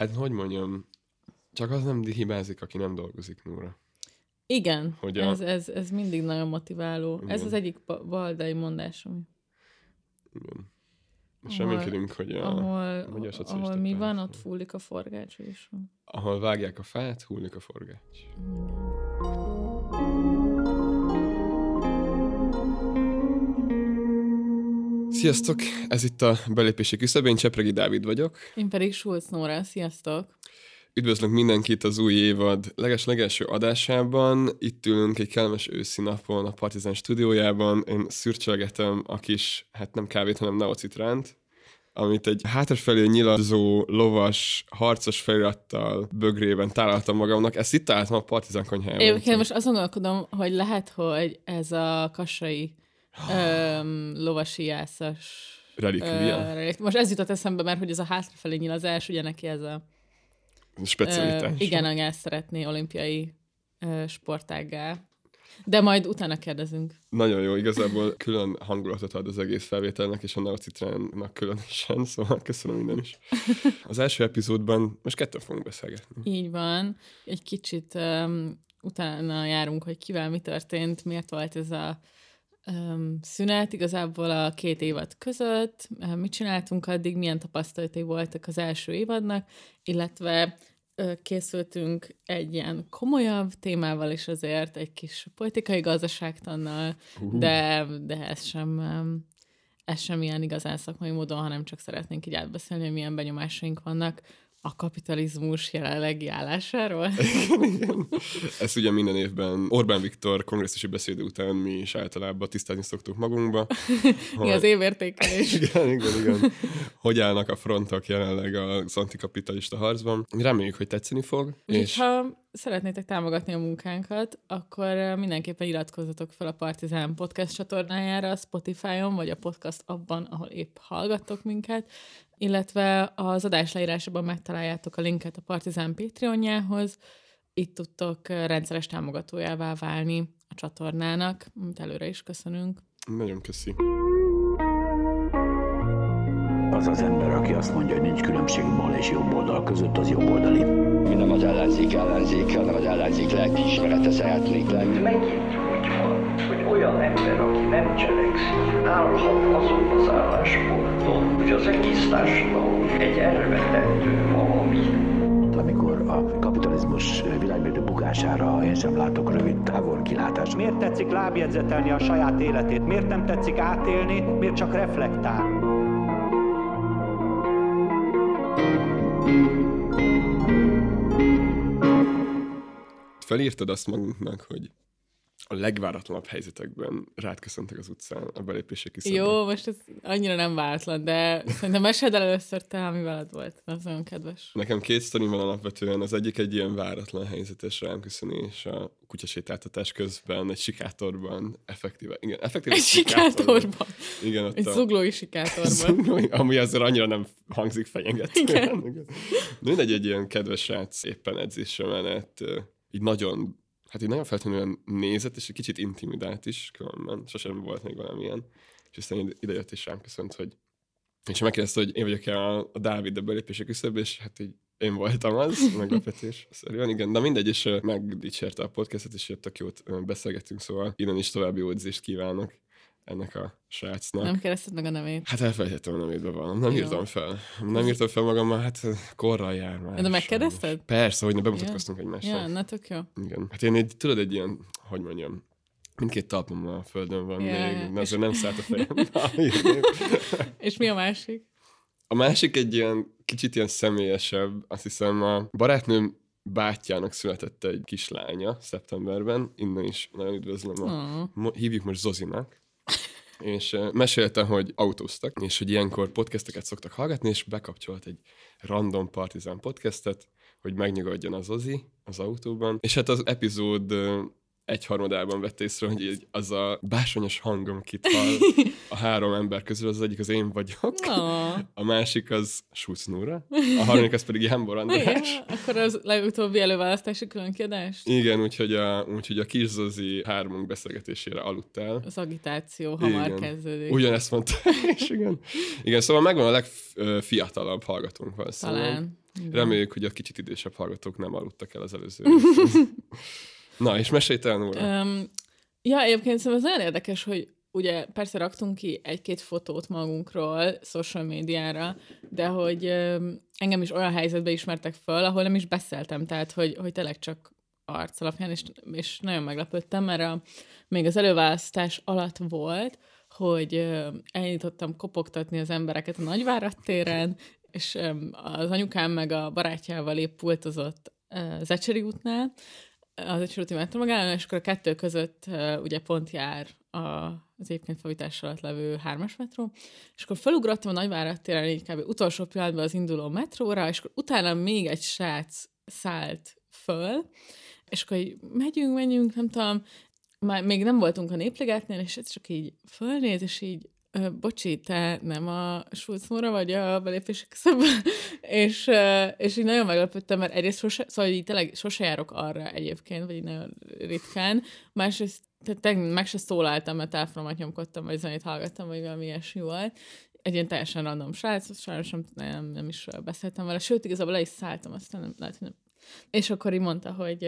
Hát, hogy mondjam, csak az nem hibázik, aki nem dolgozik, Nóra. Igen, hogy a... ez, ez, ez mindig nagyon motiváló. Igen. Ez az egyik baldai mondásom. Igen. Reménykedünk, hogy a ahol, magyar ahol mi van, ott fullik a forgács is. Ahol vágják a fát, hullik a forgács. Sziasztok! Ez itt a belépési küszöb, én Csepregi Dávid vagyok. Én pedig Schulz Nóra, sziasztok! Üdvözlök mindenkit az új évad leges-legelső adásában. Itt ülünk egy kellemes őszi napon a Partizán stúdiójában. Én szürcsölgetem a kis, hát nem kávét, hanem neocitránt, amit egy hátrafelé nyilazó, lovas, harcos felirattal bögrében találtam magamnak. Ezt itt találtam a Partizán konyhájában. Én most azon gondolkodom, hogy lehet, hogy ez a kassai öm, lovasi jászas relikvia. Most ez jutott eszembe, mert hogy ez a hátrafelé nyilazás, ugye neki ez a Specialitás. Uh, igen, ezt szeretné olimpiai uh, sportággá. De majd utána kérdezünk. Nagyon jó, igazából külön hangulatot ad az egész felvételnek, és a Neocitránnak különösen, szóval köszönöm minden is. Az első epizódban most kettő fogunk beszélgetni. Így van. Egy kicsit um, utána járunk, hogy kivel mi történt, miért volt ez a szünet igazából a két évad között, mit csináltunk addig, milyen tapasztalatai voltak az első évadnak, illetve készültünk egy ilyen komolyabb témával is azért, egy kis politikai gazdaságtannal, uh. de, de ez sem ez sem ilyen igazán szakmai módon, hanem csak szeretnénk így átbeszélni, hogy milyen benyomásaink vannak a kapitalizmus jelenlegi állásáról? Ezt ugye minden évben Orbán Viktor kongresszusi beszéde után mi is általában tisztázni szoktuk magunkba. Hogy... Mi az évértékelés? igen, igen, igen. Hogy állnak a frontok jelenleg az antikapitalista harcban. Reméljük, hogy tetszeni fog. És ha szeretnétek támogatni a munkánkat, akkor mindenképpen iratkozzatok fel a Partizán podcast csatornájára, a Spotify-on, vagy a podcast abban, ahol épp hallgattok minket, illetve az adás leírásában megtaláljátok a linket a Partizán Patreonjához, itt tudtok rendszeres támogatójává válni a csatornának, amit előre is köszönünk. Nagyon köszi. Az az ember, aki azt mondja, hogy nincs különbség bal és jobb oldal között, az jobb oldali. Mi nem az ellenzék ellenzék, hanem az ellenzék lelkiismerete szeretnék lenni. Megint úgy van, olyan ember, aki nem cselekszik, állhat azon az állásponton, hogy az egész társadalom egy elvetendő valami. Amikor a kapitalizmus világmérdő bukására én sem látok rövid távol kilátást. Miért tetszik lábjegyzetelni a saját életét? Miért nem tetszik átélni? Miért csak reflektál? Felírtad azt magunknak, hogy a legváratlanabb helyzetekben rád köszöntek az utcán a belépési kiszabban. Jó, most ez annyira nem váratlan, de szerintem meséld el először te, ami veled volt. Az nagyon kedves. Nekem két sztori van alapvetően. Az egyik egy ilyen váratlan helyzetes rám köszönés a kutyasétáltatás közben, egy sikátorban, effektíve. Igen, effektíve egy sikátorban. Igen, ott egy a... zuglói sikátorban. Zuglói, ami azért annyira nem hangzik fenyegetően. Igen. Mindegy, egy ilyen kedves srác éppen edzésre menet, így nagyon hát így nagyon feltétlenül nézett, és egy kicsit intimidált is, különben. Sosem volt még valamilyen. És aztán ide jött és rám köszönt, hogy és megkérdezte, hogy én vagyok-e a, a Dávid a belépési küszöb, és hát így én voltam az, meglepetés szerűen, igen, de mindegy, és megdicsérte a podcastet, és tök jót beszélgettünk, szóval innen is további jó kívánok ennek a srácnak. Nem kérdezted meg a nevét? Hát elfelejtettem a nevét bevallom. Nem Jó. írtam fel. Nem írtam fel magammal, hát korral jár már. De megkérdezted? Persze, hogy ne bemutatkoztunk ja. egymásra. Ja, na tök jó. Igen. Hát én egy, tudod, egy ilyen, hogy mondjam, mindkét talpom a földön van yeah. még, de azért nem szállt a fejem. És mi a másik? A másik egy ilyen kicsit ilyen személyesebb, azt hiszem a barátnőm bátyjának született egy kislánya szeptemberben, innen is nagyon üdvözlöm, a, oh. hívjuk most Zozinak, és mesélte, hogy autóztak, és hogy ilyenkor podcasteket szoktak hallgatni, és bekapcsolt egy random partizán podcastet, hogy megnyugodjon az Ozi az autóban. És hát az epizód egyharmadában vett észre, hogy így az a básonyos hangom kit hall a három ember közül, az egyik az én vagyok, oh. a másik az Schulz Nóra, a harmadik az pedig Jambor András. Ja, akkor az legutóbbi előválasztási különkiadás? Igen, úgyhogy a, úgyhogy a kis Zozi hármunk beszélgetésére aludt Az agitáció hamar igen. kezdődik. Ugyanezt mondta, és igen. Igen, szóval megvan a legfiatalabb hallgatónk valószínűleg. Talán. Reméljük, hogy a kicsit idősebb hallgatók nem aludtak el az előző. Na, és mesélj te, Nóra. Um, ja, egyébként szerintem ez nagyon érdekes, hogy ugye persze raktunk ki egy-két fotót magunkról social médiára, de hogy um, engem is olyan helyzetbe ismertek föl, ahol nem is beszéltem, tehát hogy, hogy tényleg csak arc alapján, és, és nagyon meglepődtem, mert a, még az előválasztás alatt volt, hogy elindítottam kopogtatni az embereket a Nagyvárad téren, és az anyukám meg a barátjával épp pultozott uh, Zecseri útnál, az úti metró megállón, és akkor a kettő között uh, ugye pont jár a, az egyébként felújítás alatt levő hármas metró, és akkor felugrottam a Nagyvárad téren így kb. utolsó pillanatban az induló metróra, és akkor utána még egy srác szállt föl, és akkor így megyünk, megyünk, nem tudom, már még nem voltunk a népligetnél, és ez csak így fölnéz, és így bocsi, te nem a Schulzmóra vagy a belépési küszöbben? és, és így nagyon meglepődtem, mert egyrészt sose, szóval így tényleg sose járok arra egyébként, vagy így nagyon ritkán, másrészt tehát meg se szólaltam, mert telefonomat nyomkodtam, vagy zenét hallgattam, vagy valami ilyesmi volt. Egy ilyen teljesen random srác, sajnos nem, nem, nem is beszéltem vele, sőt, igazából le is szálltam, aztán nem, lehet, hogy nem. És akkor így mondta, hogy,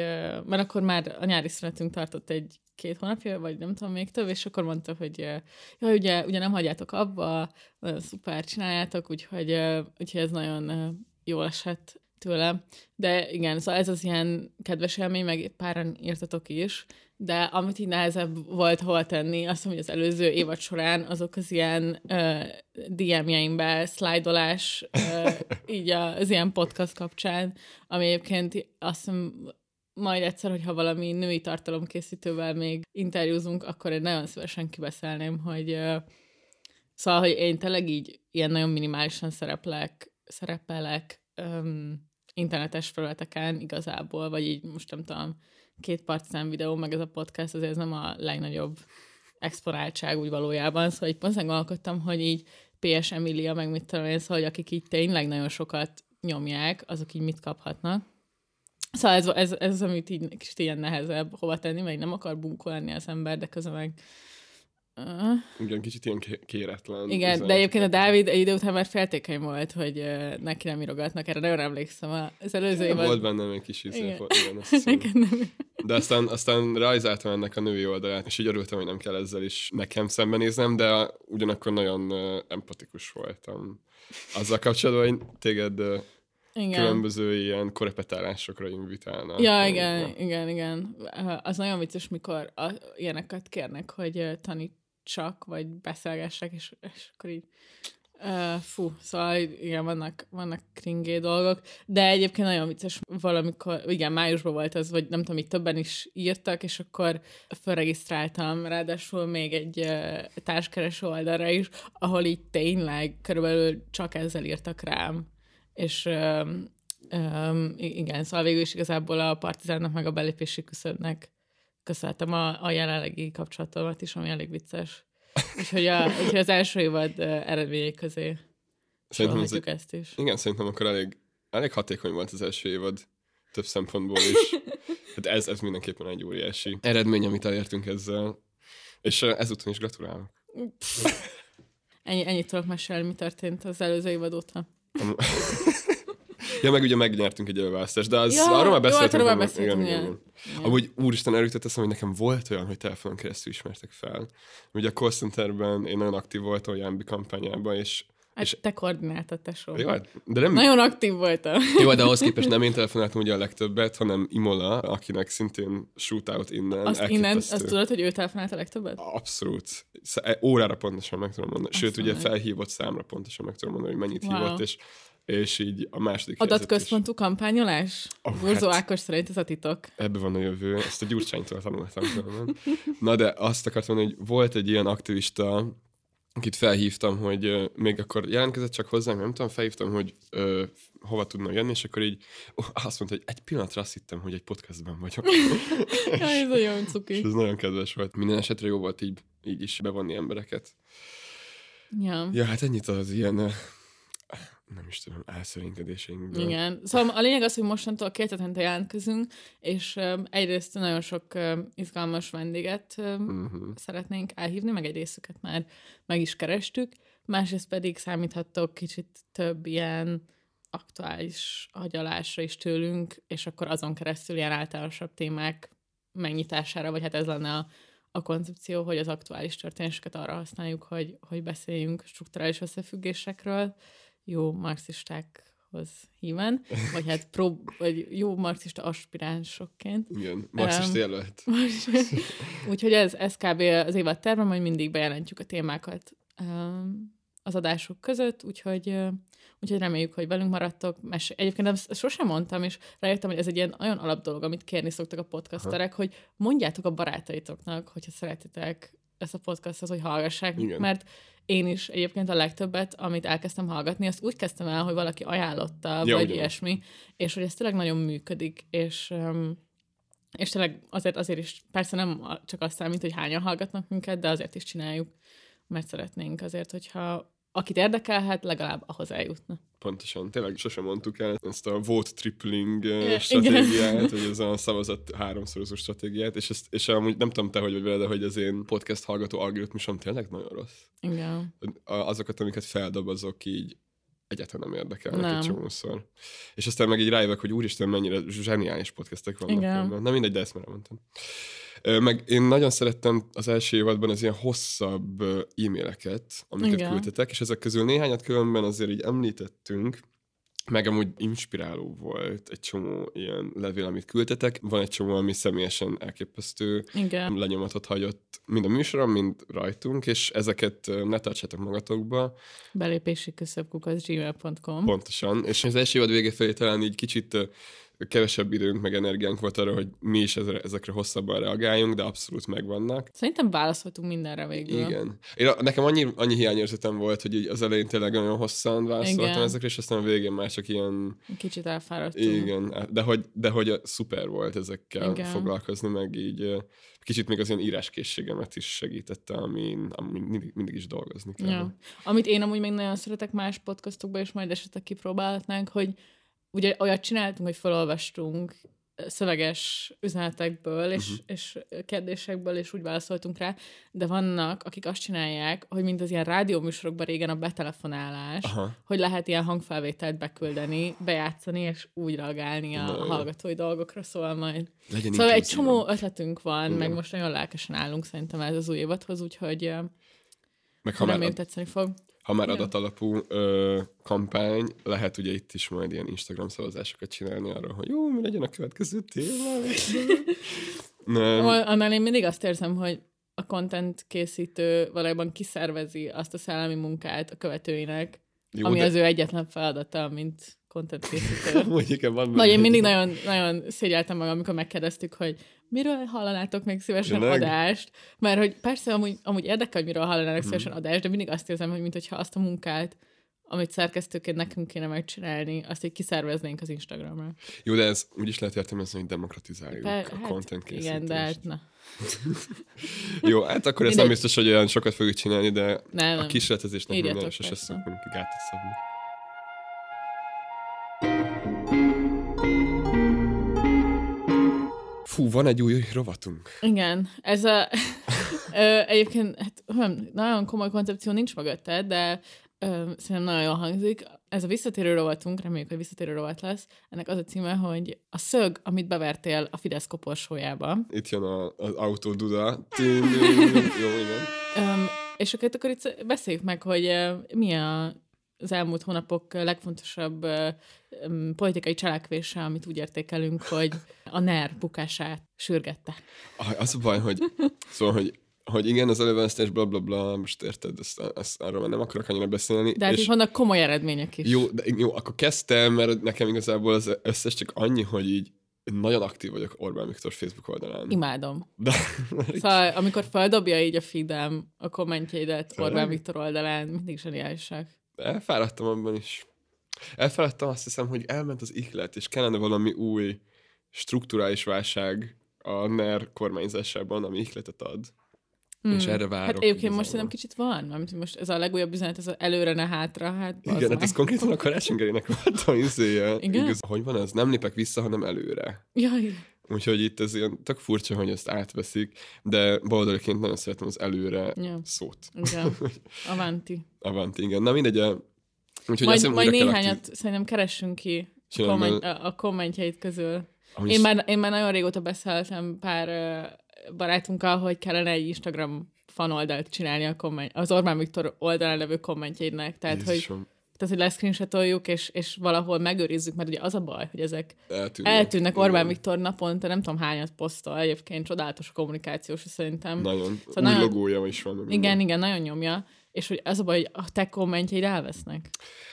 mert akkor már a nyári szünetünk tartott egy két hónapja, vagy nem tudom, még több, és akkor mondta, hogy ja, ugye, ugye nem hagyjátok abba, szuper csináljátok, úgyhogy, úgyhogy ez nagyon jól esett tőle. De igen, szóval ez az ilyen kedves élmény, meg páran írtatok is, de amit így nehezebb volt hol tenni, azt mondom, hogy az előző évad során azok az ilyen uh, DM-jeimbe szlájdolás, uh, így az ilyen podcast kapcsán, ami egyébként azt hiszem, majd egyszer, hogyha valami női tartalomkészítővel még interjúzunk, akkor én nagyon szívesen kibeszélném, hogy uh, szóval, hogy én tényleg így ilyen nagyon minimálisan szereplek, szerepelek um, internetes felületeken igazából, vagy így most nem tudom, két partizán videó, meg ez a podcast azért ez nem a legnagyobb exponáltság úgy valójában, szóval így pont gondolkodtam, hogy így PS Emilia, meg mit tudom én, szóval, hogy akik így tényleg nagyon sokat nyomják, azok így mit kaphatnak. Szóval ez, ez, ez az, amit így kicsit ilyen nehezebb hova tenni, mert nem akar bunkó lenni az ember, de közben meg Uh. Igen, kicsit ilyen kéretlen. Igen, de egyébként a Dávid egy idő után már feltékeny volt, hogy uh, neki nem írogatnak, erre nagyon emlékszem az előző évben. Volt bennem egy kis ízé, igen. igen nem. De aztán, aztán rajzáltam ennek a női oldalát, és így örültem, hogy nem kell ezzel is nekem szembenéznem, de ugyanakkor nagyon uh, empatikus voltam. Azzal kapcsolatban, hogy téged uh, igen. különböző ilyen korepetálásokra invitálnak. Ja, igen, ja. igen, igen. Az nagyon vicces, mikor a, ilyeneket kérnek, hogy tanít csak, vagy beszélgessek, és, és akkor így Uh, fú, szóval igen, vannak, vannak kringé dolgok, de egyébként nagyon vicces valamikor, igen, májusban volt az, vagy nem tudom, itt többen is írtak, és akkor felregisztráltam, ráadásul még egy uh, társkereső oldalra is, ahol így tényleg körülbelül csak ezzel írtak rám, és um, um, igen, szóval végül is igazából a partizánnak meg a belépési küszöbnek köszönhetem a, a jelenlegi kapcsolatomat is, ami elég vicces. Úgyhogy, a, úgyhogy az első évad eredményei közé szerintem ez, ezt is. Igen, szerintem akkor elég, elég hatékony volt az első évad több szempontból is. Hát ez, ez mindenképpen egy óriási eredmény, amit elértünk ezzel. És ezúton is gratulálok. Ennyi, ennyit tudok mesélni, mi történt az előző évad óta. Ja, meg ugye megnyertünk egy előválasztást, de az, ja, arról már beszéltünk. Jó, hát beszéltünk, igen, igen, igen. igen. Amúgy úristen erőtett eszem, hogy nekem volt olyan, hogy telefonon keresztül ismertek fel. Ugye a call centerben én nagyon aktív voltam a Jambi kampányában, és Hát és... te koordináltad, tesó. Jó, hát, de nem... Nagyon aktív voltam. Jó, de ahhoz képest nem én telefonáltam ugye a legtöbbet, hanem Imola, akinek szintén shootout innen. Azt innen, azt tudod, hogy ő telefonált a legtöbbet? Abszolút. E, órára pontosan meg tudom mondani. Sőt, azt ugye felhívott számra pontosan meg tudom mondani, hogy mennyit wow. hívott, és és így a második Adatközpontú is... kampányolás? Oh, Burzó hát, Ákos szerint ez a titok. Ebbe van a jövő, ezt a Gyurcsánytól tanultam. Na de azt akartam mondani, hogy volt egy ilyen aktivista, akit felhívtam, hogy még akkor jelentkezett csak hozzám, nem tudom, felhívtam, hogy uh, hova tudna jönni, és akkor így uh, azt mondta, hogy egy pillanatra azt hittem, hogy egy podcastben vagyok. ja, ez nagyon cuki. És ez nagyon kedves volt. Minden esetre jó volt így, így is bevonni embereket. Ja. Ja, hát ennyit az ilyen nem is tudom, elszörénykedéseinkből. Igen. Szóval a lényeg az, hogy mostantól két hetente jelentkezünk, és egyrészt nagyon sok izgalmas vendéget uh-huh. szeretnénk elhívni, meg egy részüket már meg is kerestük, másrészt pedig számíthattok kicsit több ilyen aktuális agyalásra is tőlünk, és akkor azon keresztül ilyen általánosabb témák megnyitására, vagy hát ez lenne a, a koncepció, hogy az aktuális történéseket arra használjuk, hogy, hogy beszéljünk strukturális összefüggésekről, jó marxistákhoz híven, vagy hát prób, vagy jó marxista aspiránsokként. Igen, marxista jelölt. Úgyhogy ez, ez kb. az évad terve, hogy mindig bejelentjük a témákat em, az adások között, úgyhogy, úgyhogy reméljük, hogy velünk maradtok. Mes- Egyébként ezt sosem mondtam, és rájöttem, hogy ez egy ilyen olyan alap dolog, amit kérni szoktak a podcasterek, hogy mondjátok a barátaitoknak, hogyha szeretitek ezt a podcastot, hogy hallgassák, Igen. mert én is egyébként a legtöbbet, amit elkezdtem hallgatni, azt úgy kezdtem el, hogy valaki ajánlotta, Ja, vagy ugyanaz. ilyesmi, és hogy ez tényleg nagyon működik, és és tényleg azért, azért is, persze nem csak azt számít, hogy hányan hallgatnak minket, de azért is csináljuk, mert szeretnénk azért, hogyha akit érdekelhet, legalább ahhoz eljutna. Pontosan. Tényleg sosem mondtuk el ezt a vote tripling eh, stratégiát, vagy ez a szavazat háromszorozó stratégiát, és, ezt, és amúgy nem tudom te, hogy vagy vele, de hogy az én podcast hallgató algoritmusom tényleg nagyon rossz. Igen. Azokat, amiket feldob, azok így egyáltalán nem érdekelnek Nem. egy csomószor. És aztán meg így rájövök, hogy úristen, mennyire zseniális podcastek vannak. Igen. ebben. Na mindegy, de ezt már elmondtam. Ö, Meg én nagyon szerettem az első évadban az ilyen hosszabb e-maileket, amiket Igen. küldtetek, és ezek közül néhányat különben azért így említettünk, meg amúgy inspiráló volt egy csomó ilyen levél, amit küldtetek. Van egy csomó, ami személyesen elképesztő Igen. lenyomatot hagyott mind a műsoron, mind rajtunk, és ezeket ne tartsátok magatokba, Belépési küszöbkukac gmail.com. pontosan. És az első évad vége felé talán így kicsit kevesebb időnk, meg energiánk volt arra, hogy mi is ezekre hosszabban reagáljunk, de abszolút megvannak. Szerintem válaszoltunk mindenre végül. Igen. Én, nekem annyi, annyi hiányérzetem volt, hogy így az elején tényleg nagyon hosszan válaszoltam Igen. ezekre, és aztán a végén már csak ilyen Kicsit elfáradtunk. Igen, de hogy, de hogy szuper volt ezekkel Igen. Foglalkozni, meg így kicsit még az ilyen íráskészségemet is segítette, amin, amin mindig, mindig is dolgozni kell. Ja. Amit én amúgy még nagyon szeretek más podcastokban, és majd esetleg kipróbálhatnánk, hogy ugye olyat csináltunk, hogy felolvastunk szöveges üzenetekből és, uh-huh. és kérdésekből, és úgy válaszoltunk rá, de vannak, akik azt csinálják, hogy mint az ilyen rádióműsorokban régen a betelefonálás, Aha. hogy lehet ilyen hangfelvételt beküldeni, bejátszani, és úgy reagálni a jó. hallgatói dolgokra, szóval majd. Legyen Szóval egy csomó ötletünk van, Igen. meg most nagyon lelkesen állunk szerintem ez az új évadhoz, úgyhogy Meg ha már, tetszeni fog. Ha már Igen. adatalapú ö, kampány, lehet ugye itt is majd ilyen Instagram szavazásokat csinálni arra, hogy jó, mi legyen a következő téma. Nem. Annál én mindig azt érzem, hogy a content készítő valójában kiszervezi azt a szellemi munkát a követőinek, Jó, ami de- az ő egyetlen feladata, mint content készítő. Mondjuk, van Vagy én mindig nagyon, nagyon szégyeltem magam, amikor megkérdeztük, hogy miről hallanátok még szívesen Tényleg? adást, mert hogy persze amúgy, amúgy érdekel, hogy miről hallanának szívesen adást, de mindig azt érzem, hogy mintha azt a munkát, amit szerkesztőként nekünk kéne megcsinálni, azt így kiszerveznénk az Instagramra. Jó, de ez úgy is lehet értelmezni, hogy demokratizáljuk Per- a content készítést. igen, de hát na. Jó, hát akkor ez nem biztos, hogy olyan sokat fogjuk csinálni, de Nem, a nem. kísérletezésnek Írjatok, minden sose persze. szokunk gátat szabni. Fú, van egy új rovatunk. Igen, ez a... ö, egyébként hát, nagyon komoly koncepció nincs mögötte, de ö, szerintem nagyon jól hangzik. Ez a visszatérő rovatunk, reméljük, hogy visszatérő rovat lesz. Ennek az a címe, hogy a szög, amit bevertél a Fidesz koporsójába. Itt jön a, az autóduda. Jó, igen. És akkor, akkor itt beszéljük meg, hogy uh, mi a, az elmúlt hónapok legfontosabb politikai cselekvése, amit úgy értékelünk, hogy a NER bukását sürgette. Ah, Az a baj, hogy szóval, hogy hogy igen, az előválasztás, bla bla bla, most érted, ezt, ezt arról már nem akarok annyira beszélni. De hát itt vannak komoly eredmények is. Jó, de, jó, akkor kezdtem, mert nekem igazából az összes csak annyi, hogy így nagyon aktív vagyok Orbán Viktor Facebook oldalán. Imádom. De, Szóval, amikor feldobja így a feedem a kommentjeidet? Orbán Viktor oldalán, mindig zseniálisak. Elfáradtam abban is. Elfáradtam, azt hiszem, hogy elment az ihlet, és kellene valami új strukturális válság a NER kormányzásában, ami ihletet ad. Mm. És erre várok. Hát egyébként most szerintem kicsit van, mert most ez a legújabb üzenet, ez az előre ne hátra, hát Igen, hát meg. ez konkrétan a karácsonygerinek volt a izéje. Igen? Igaz, hogy van ez? Nem lépek vissza, hanem előre. Jaj, Úgyhogy itt ez ilyen tök furcsa, hogy ezt átveszik, de baloldaliként nagyon szeretem az előre Ja. szót. igen. Avanti. Avant, igen. Na mindegy, a- Úgyhogy Majd, majd néhányat szerintem keressünk ki Csinálom, komment, a, a kommentjeit közül. Én is- már, én már nagyon régóta beszéltem pár ö, barátunkkal, hogy kellene egy Instagram fanoldalt csinálni a komment, az Orbán Viktor oldalán levő kommentjeidnek. Tehát, hogy, Jézusom, tehát, hogy leszcreenshotoljuk, és, és valahol megőrizzük, mert ugye az a baj, hogy ezek eltűnnek. eltűnnek. Igen. Orbán Viktor naponta, nem tudom hányat posztol, egyébként csodálatos a kommunikációs szerintem. Nagyon. Szóval Új nagyon- logója is van. Igen, minden. igen, nagyon nyomja. És hogy az a baj, hogy a te kommentjeid elvesznek.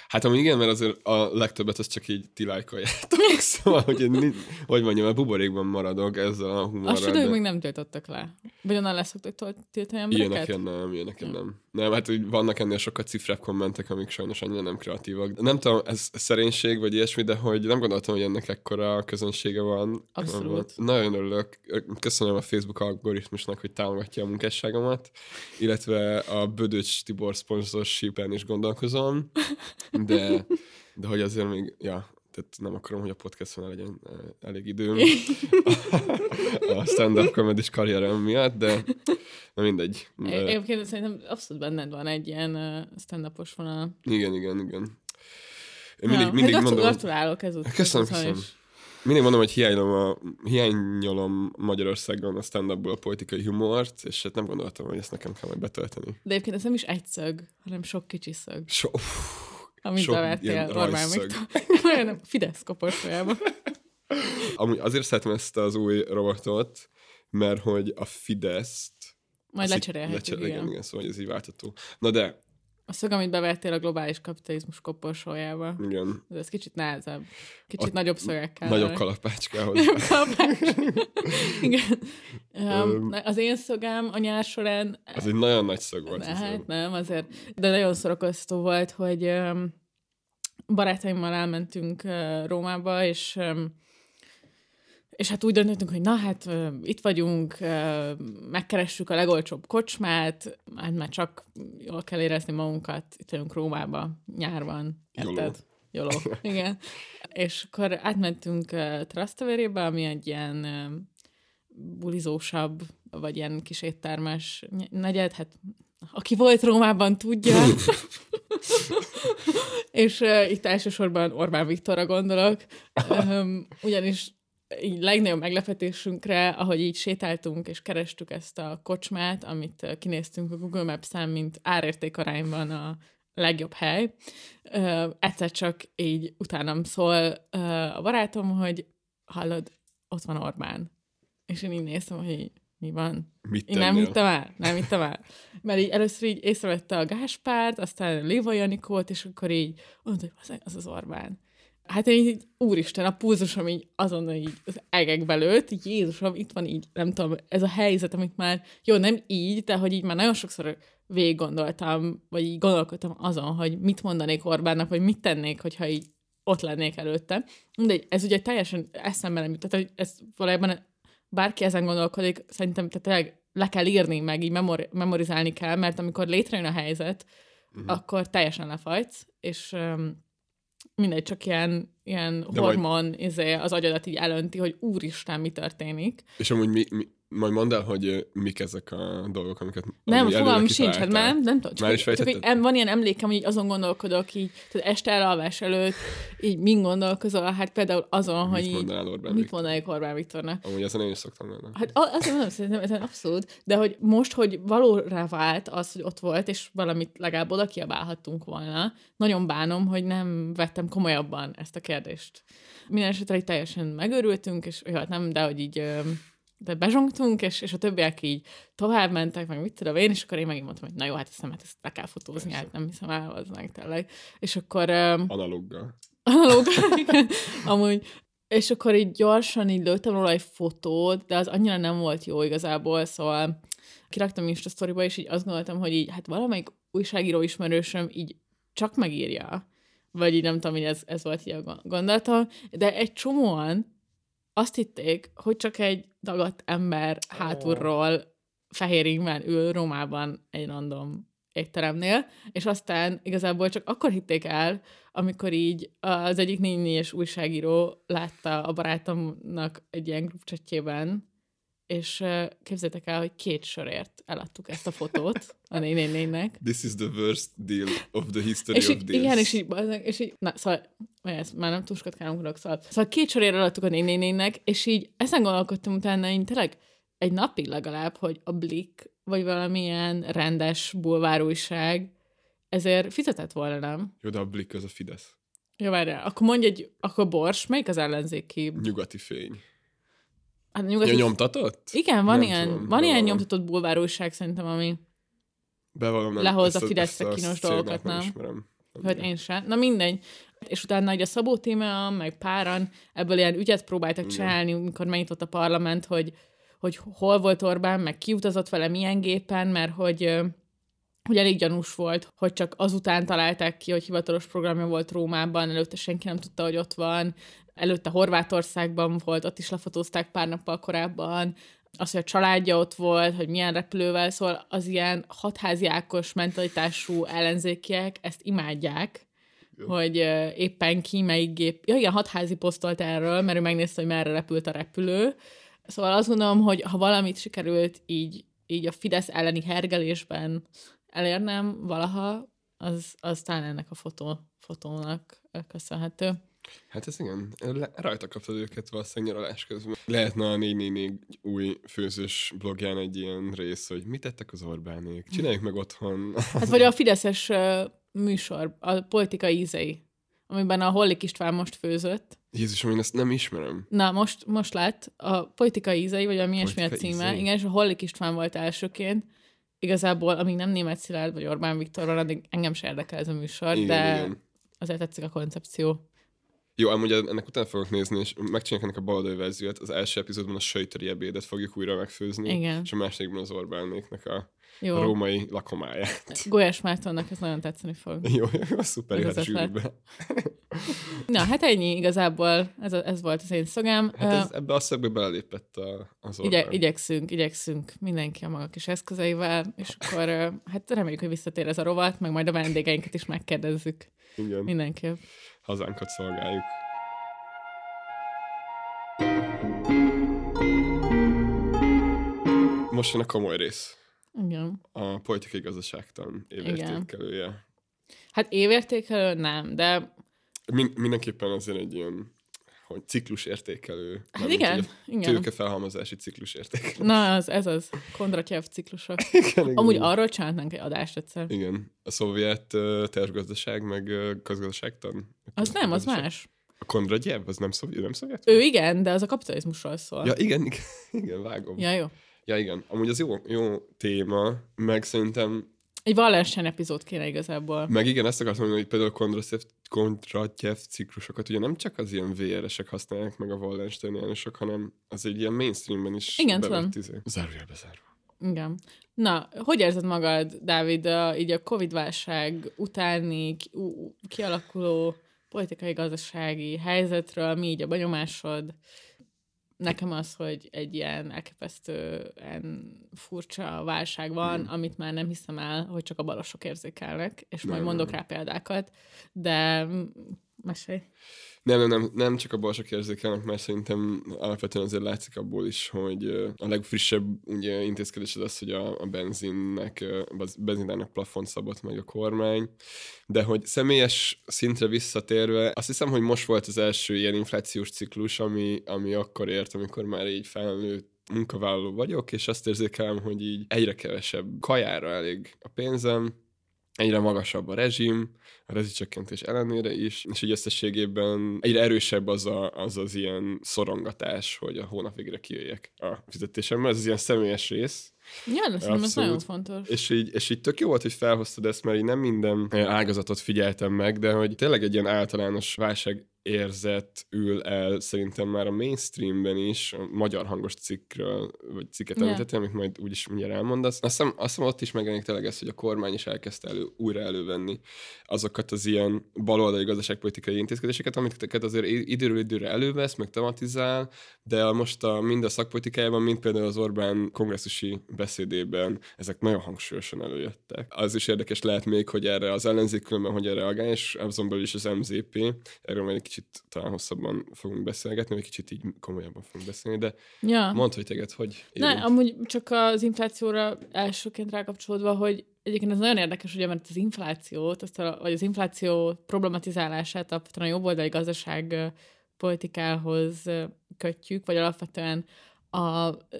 Hát amúgy igen, mert azért a legtöbbet az csak így ti lájkoljátok. szóval, hogy, én, hogy mondjam, a buborékban maradok ezzel a humorral. Azt tudom, de- még nem tiltottak le. Vagy onnan leszoktak tiltani embereket? Ilyeneken nem, ilyeneken nem. Nem, hát úgy vannak ennél sokkal cifrább kommentek, amik sajnos annyira nem kreatívak. Nem tudom, ez szerénység vagy ilyesmi, de hogy nem gondoltam, hogy ennek ekkora közönsége van. Abszolút. Nagyon örülök. Köszönöm a Facebook algoritmusnak, hogy támogatja a munkásságomat, illetve a Bödöcs Tibor sponsorship-en is gondolkozom, de, de hogy azért még, ja, tehát nem akarom, hogy a podcaston legyen eh, elég időm a stand-up comedy karrierem miatt, de na mindegy. É- Egyébként szerintem abszolút benned van egy ilyen uh, stand-upos vonal. Igen, igen, igen. Én mindig, Ja, mindig hát mondom, Gratulálok ezúttal. Köszönöm, Szóval köszönöm. is. mindig mondom, hogy hiányolom, a, hiányolom Magyarországon a stand-upból a politikai humort, és hát nem gondoltam, hogy ezt nekem kell majd betölteni. De egyébként ez nem is egy szög, hanem sok kicsi szög, So, amit Sok bevettél Orbán. Viktor. Olyan Fidesz koporsójába. amúgy azért szeretem ezt az új robotot, mert hogy a Fideszt Majd lecserélhetjük, lecser- igen. igen, szóval ez így váltató. Na de, A szög, amit bevettél a globális kapitalizmus koporsójába. igen, Ez kicsit nehezebb. Kicsit A- nagyobb szögekkel. nagyobb kalapácskához. kalapács. Igen. Um, az én szögem a nyár során Ez egy nagyon nagy szög volt. Ne, hát nem, azért. De nagyon szórakoztató volt, hogy um, barátaimmal elmentünk uh, Rómába, és um, és hát úgy döntöttünk, hogy na hát uh, itt vagyunk, uh, megkeressük a legolcsóbb kocsmát, hát már csak jól kell érezni magunkat, itt vagyunk Rómába, nyár van, Joló. érted? Joló. Igen. És akkor átmentünk uh, Trastevere-be, ami egy ilyen uh, bulizósabb, vagy ilyen kis éttermes negyed, hát aki volt Rómában tudja. és uh, itt elsősorban Orbán Viktorra gondolok, um, ugyanis így legnagyobb meglepetésünkre, ahogy így sétáltunk és kerestük ezt a kocsmát, amit kinéztünk a Google Maps-en, mint árértékarányban a legjobb hely. Uh, egyszer csak így utánam szól uh, a barátom, hogy hallod, ott van Orbán. És én így néztem, hogy így, mi van? Mit Én nem hittem el, nem hittem el. Mert így először így észrevette a Gáspárt, aztán Léva Janikót, és akkor így mondta, hogy az, az az Orbán. Hát én így, úristen, a pulzusom így azonnal így az egekbe lőtt, Jézusom, itt van így, nem tudom, ez a helyzet, amit már, jó, nem így, de hogy így már nagyon sokszor végig gondoltam, vagy így gondolkodtam azon, hogy mit mondanék Orbánnak, vagy mit tennék, hogyha így ott lennék előtte. De ez ugye teljesen eszembe nem jut. Tehát, hogy ez valójában bárki ezen gondolkodik, szerintem tehát tényleg le kell írni, meg így memori- memorizálni kell, mert amikor létrejön a helyzet, uh-huh. akkor teljesen lefajtsz, és um, mindegy, csak ilyen, ilyen De hormon majd... izé, az agyadat így elönti, hogy úristen, mi történik. És amúgy mi, mi, majd mondd el, hogy mik ezek a dolgok, amiket Nem, fogalmam sincs, hát már nem tudom. Csak, Már is csak így, van ilyen emlékem, hogy azon gondolkodok, így, tehát este elalvás előtt, így mind gondolkozol, hát például azon, hogy így, mondanál Orbán mit mondanék Orbán Viktornak. Amúgy ezen én is szoktam gondolni. Hát azt mondom, szerintem ezen abszolút, de hogy most, hogy valóra vált az, hogy ott volt, és valamit legalább oda kiabálhattunk volna, nagyon bánom, hogy nem vettem komolyabban ezt a kérdést. Minden esetre így teljesen megőrültünk, és jó, hát nem, de hogy így de bezsongtunk, és, és a többiek így tovább mentek, meg mit tudom én, és akkor én megint mondtam, hogy na jó, hát nem, hát ezt le kell fotózni, hát nem hiszem el, az meg tényleg. És akkor ö, Analóggal. analóg, igen, amúgy. És akkor így gyorsan így lőttem róla egy fotót, de az annyira nem volt jó igazából, szóval kiraktam Insta sztoriba, és így azt gondoltam, hogy így, hát valamelyik újságíró ismerősöm így csak megírja. Vagy így nem tudom, hogy ez, ez volt így a gond- gondolatom, de egy csomóan azt hitték, hogy csak egy dagadt ember hátulról fehér ingben ül Rómában egy random étteremnél, és aztán igazából csak akkor hitték el, amikor így az egyik négyes újságíró látta a barátomnak egy ilyen grupcsetjében, és ö, képzeljétek el, hogy két sorért eladtuk ezt a fotót a nénénének. This is the worst deal of the history És of így, deals. igen, és így, és így, na, szóval, ezt már nem túlsokat gondolok, szóval, szóval két sorért eladtuk a nénénének, és így ezen gondolkodtam utána, én tényleg egy napig legalább, hogy a Blick, vagy valamilyen rendes bulvárújság ezért fizetett volna, nem? Jó, de a Blick az a Fidesz. Jó, várjál, akkor mondj egy, akkor Bors, melyik az ellenzéki? Nyugati fény. Hát Ja, nyugati... nyomtatott? Igen, van Nem ilyen, tudom, van ilyen nyomtatott bulvárújság szerintem, ami Bevallom, nem. Lehozza ezt a- Fideszre kínos dolgokat, nem? ismerem. Nem tudom. én sem. Na mindegy. És utána egy a Szabó Tímea, meg páran ebből ilyen ügyet próbáltak Igen. csinálni, amikor megnyitott a parlament, hogy, hogy hol volt Orbán, meg kiutazott vele milyen gépen, mert hogy, hogy elég gyanús volt, hogy csak azután találták ki, hogy hivatalos programja volt Rómában, előtte senki nem tudta, hogy ott van, előtte Horvátországban volt, ott is lefotózták pár nappal korábban, az, hogy a családja ott volt, hogy milyen repülővel, szóval az ilyen hatházi ákos mentalitású ellenzékiek ezt imádják, hogy ö, éppen ki melyik gép. Ja, igen, hatházi posztolt erről, mert ő megnézte, hogy merre repült a repülő. Szóval azt gondolom, hogy ha valamit sikerült így, így a Fidesz elleni hergelésben elérnem valaha, az, az talán ennek a fotó, fotónak köszönhető. Hát ez igen, le, rajta kaptad őket valószínűleg nyaralás közben. Lehetne a 444 új főzős blogján egy ilyen rész, hogy mit tettek az Orbánék, csináljuk meg otthon. Hát vagy a Fideszes műsor, a politikai ízei, amiben a Hollik István most főzött. Jézusom, én ezt nem ismerem. Na, most, most lett a politikai ízei, vagy ami ilyesmi a címe. ízei. Igen, és a Hollik István volt elsőként. Igazából, amíg nem német Szilárd vagy Orbán Viktor van, addig engem se érdekel ez a műsor, Igen, de igen. azért tetszik a koncepció. Jó, amúgy ennek után fogok nézni, és megcsináljuk ennek a baloldali verziót. Az első epizódban a söjtöri ebédet fogjuk újra megfőzni. Igen. És a másodikban az Orbánéknak a, Jó. a római lakomáját. Gulyás Mártonnak ez nagyon tetszeni fog. Jó, jó, szuper, ötlet. zsűribe. Na, hát ennyi igazából, ez, a, ez volt az én szögem. Hát ez, ebbe a szögbe belelépett a, az. Igye, igyekszünk, igyekszünk mindenki a maga kis eszközeivel, és akkor hát reméljük, hogy visszatér ez a rovat, meg majd a vendégeinket is megkérdezzük Igen, mindenképp. Hazánkat szolgáljuk. Most jön a komoly rész. Igen. A politikai gazdaságtan évértékelője. Hát évértékelő nem, de Min- mindenképpen azért egy ilyen hogy ciklus értékelő. hát igen, a igen. Tőkefelhalmozási ciklus értékelő. Na, az, ez az. Kondratyev ciklusok. igen, Amúgy igen. arról csinálnánk egy adást egyszer. Igen, a szovjet uh, tervgazdaság, meg uh, közgazdaságtan. Az nem, az más. A Kondratyev, az nem szovjet? Nem szovjet? Ő igen, de az a kapitalizmusról szól. Ja, igen, igen, igen, vágom. ja jó. Ja, igen. Amúgy az jó, jó téma, meg szerintem, Egy Wallenstein epizód kéne igazából. meg igen, ezt akartam mondani, hogy például Kondratyev, Kondratyev ciklusokat ugye nem csak az ilyen VR-esek használják, meg a Wallensteiniánusok, hanem az egy ilyen mainstreamben is Igen, bevett. Izé. Zárójelbe zárva. Igen. Na, hogy érzed magad, Dávid, a, így a Covid-válság utáni ki, ú- kialakuló politikai, gazdasági helyzetről, mi így a benyomásod? Nekem az, hogy egy ilyen elképesztően furcsa válság van, Hmm. amit már nem hiszem el, hogy csak a balosok érzékelnek, és Nem, majd mondok nem. rá példákat, de mm, mesélj. Nem, nem, nem, csak a balsok érzékelnek, mert szerintem alapvetően azért látszik abból is, hogy a legfrissebb ugye, intézkedés az az, hogy a, a benzinnek, a benzinának plafont szabott meg a kormány, de hogy személyes szintre visszatérve, azt hiszem, hogy most volt az első ilyen inflációs ciklus, ami, ami akkor ért, amikor már így felnőtt munkavállaló vagyok, és azt érzékelem, hogy így egyre kevesebb kajára elég a pénzem, egyre magasabb a rezsim, a rezsicsökkentés ellenére is, és így összességében egyre erősebb az, a, az az ilyen szorongatás, hogy a hónap végre kijöjjek a fizetésemmel. Ez az ilyen személyes rész, Ja, de szerintem ez nagyon fontos. és így, és így tök jó volt, hogy felhoztad ezt, mert így nem minden ágazatot figyeltem meg, de hogy tényleg egy ilyen általános válság érzet ül el szerintem már a mainstreamben is, a magyar hangos cikkről, vagy cikket említettem, amit majd úgyis mindjárt elmondasz. Azt hiszem, azt hiszem ott is megjelenik tényleg ez, hogy a kormány is elkezdte elő, újra elővenni azokat az ilyen baloldali gazdaságpolitikai intézkedéseket, amiket azért időről időre elővesz, meg tematizál, de most a, mind a szakpolitikájában, mind például az Orbán kongresszusi beszédében ezek nagyon hangsúlyosan előjöttek. Az is érdekes lehet még, hogy erre az ellenzék különben hogyan reagál, és azon belül is az MZP, erről majd egy kicsit kicsit talán hosszabban fogunk beszélgetni, vagy kicsit így komolyabban fogunk beszélni, de Ja. mondd, hogy téged hogy Ne, érint. amúgy csak az inflációra elsőként rákapcsolódva, hogy egyébként ez nagyon érdekes, ugye, mert az inflációt, azt a, vagy az infláció problematizálását alapvetően a jobboldali gazdaság politikához kötjük, vagy alapvetően a,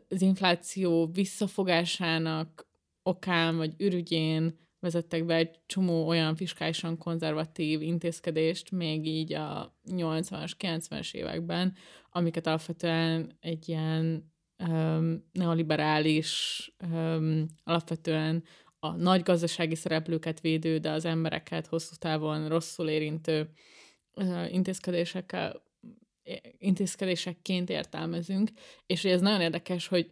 az infláció visszafogásának okán, vagy ürügyén vezettek be egy csomó olyan fiskálisan konzervatív intézkedést még így a 80-as, 90-es években, amiket alapvetően egy ilyen um, neoliberális, um, alapvetően a nagy gazdasági szereplőket védő, de az embereket hosszú távon rosszul érintő uh, intézkedésekkel intézkedésekként értelmezünk, és ez nagyon érdekes, hogy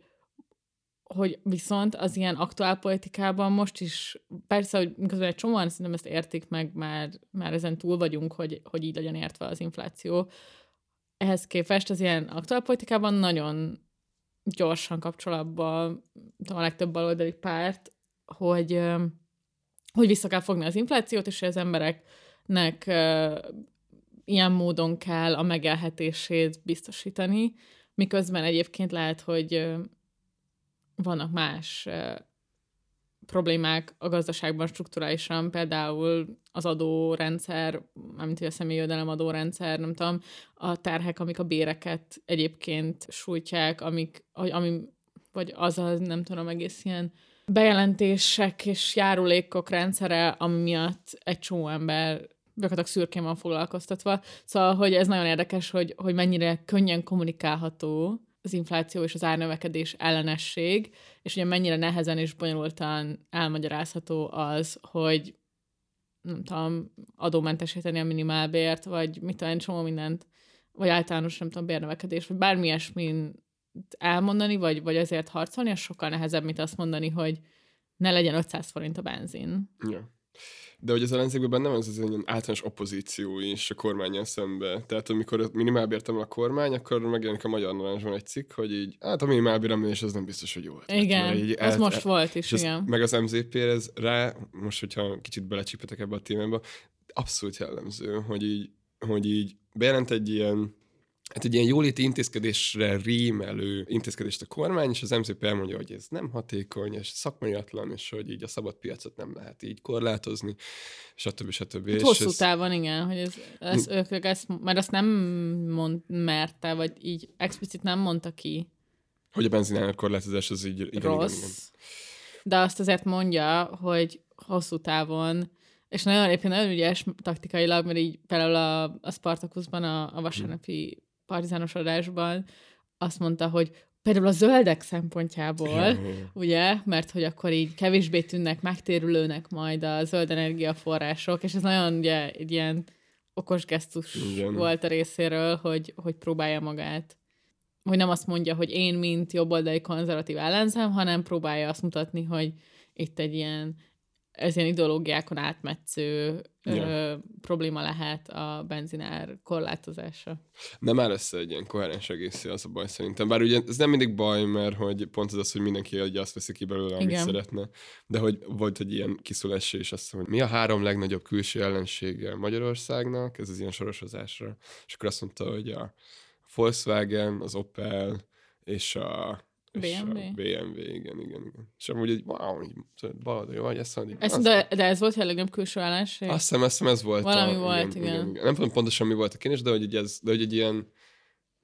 hogy viszont az ilyen aktuálpolitikában most is, persze, hogy miközben egy csomóan szerintem ezt értik meg, már, már ezen túl vagyunk, hogy, hogy így legyen értve az infláció. Ehhez képest az ilyen aktuálpolitikában nagyon gyorsan kapcsolatban a legtöbb baloldali párt, hogy, hogy vissza kell fogni az inflációt, és hogy az embereknek ilyen módon kell a megélhetését biztosítani, miközben egyébként lehet, hogy vannak más problémák a gazdaságban strukturálisan, például az adórendszer, hogy a személyi jövedelem adórendszer, nem tudom, a terhek, amik a béreket egyébként sújtják, amik, ami, vagy az a, nem tudom, egész ilyen bejelentések és járulékok rendszere, ami miatt egy csomó ember gyakorlatilag szürkén van foglalkoztatva. Szóval, hogy ez nagyon érdekes, hogy, hogy mennyire könnyen kommunikálható az infláció és az árnövekedés ellenesség, és ugye mennyire nehezen és bonyolultan elmagyarázható az, hogy nem tudom, adómentesíteni a minimálbért, vagy mit tudom, csomó mindent, vagy általános, nem tudom, bérnövekedés, vagy bármi ilyesmin elmondani, vagy, vagy azért harcolni, az sokkal nehezebb, mint azt mondani, hogy ne legyen 500 forint a benzin. Ja. De hogy az ellenzékben benne van ez az egy általános opozíció is a kormányon szembe. Tehát amikor a minimálbért emel a kormány, akkor megjelenik a Magyar Narancsban egy cikk, hogy így, hát a minimálbér emelés az nem biztos, hogy jó. ötlet, Igen, mert így az el- most el- volt is, és ez, igen. Meg az MZP, ez rá, most hogyha kicsit belecsipetek ebbe a témába, abszolút jellemző, hogy így, hogy így bejelent egy ilyen hát egy ilyen jóléti intézkedésre rímelő intézkedést a kormány, és az MZP elmondja, hogy ez nem hatékony, és szakmaiatlan, és hogy így a szabad piacot nem lehet így korlátozni, stb. stb. Hát és hosszú ez, távon, igen, hogy ez, ez ők, ők ezt, mert azt nem mond, merte, vagy így explicit nem mondta ki hogy a benzinának korlátozás az így igen, rossz, igen, igen. de azt azért mondja, hogy hosszú távon, és nagyon éppen nagyon ügyes taktikailag, mert így például a, a Spartacusban, a, a vasárnapi partizános adásban azt mondta, hogy például a zöldek szempontjából, Ja, ugye, mert hogy akkor így kevésbé tűnnek megtérülőnek majd a zöld energiaforrások, és ez nagyon ugye egy ilyen okos gesztus Igen. volt a részéről, hogy, hogy próbálja magát hogy nem azt mondja, hogy én, mint jobboldali konzervatív ellenzem, hanem próbálja azt mutatni, hogy itt egy ilyen, ez ilyen ideológiákon átmetsző Ja. ö, probléma lehet a benzinár korlátozása. Nem áll össze egy ilyen koherens egészé, az a baj szerintem. Bár ugye ez nem mindig baj, mert hogy pont az az, hogy mindenki ugye azt veszi ki belőle, amit Igen. szeretne. De hogy volt egy ilyen kiszólás és azt mondta, hogy mi a három legnagyobb külső ellensége Magyarországnak, ez az ilyen sorosozásra. És akkor azt mondta, hogy a Volkswagen, az Opel és a BMW? A BMW, igen, igen, igen. És amúgy egy, wow, így baloldali vagy, ezt mondja, Ez, azt- de, de ez volt a legnagyobb külső ellenség? azt hiszem, azt hiszem ez volt. Valami a, volt, igen. Nem tudom pontosan mi volt a kérdés, de hogy, ez, de hogy egy ilyen,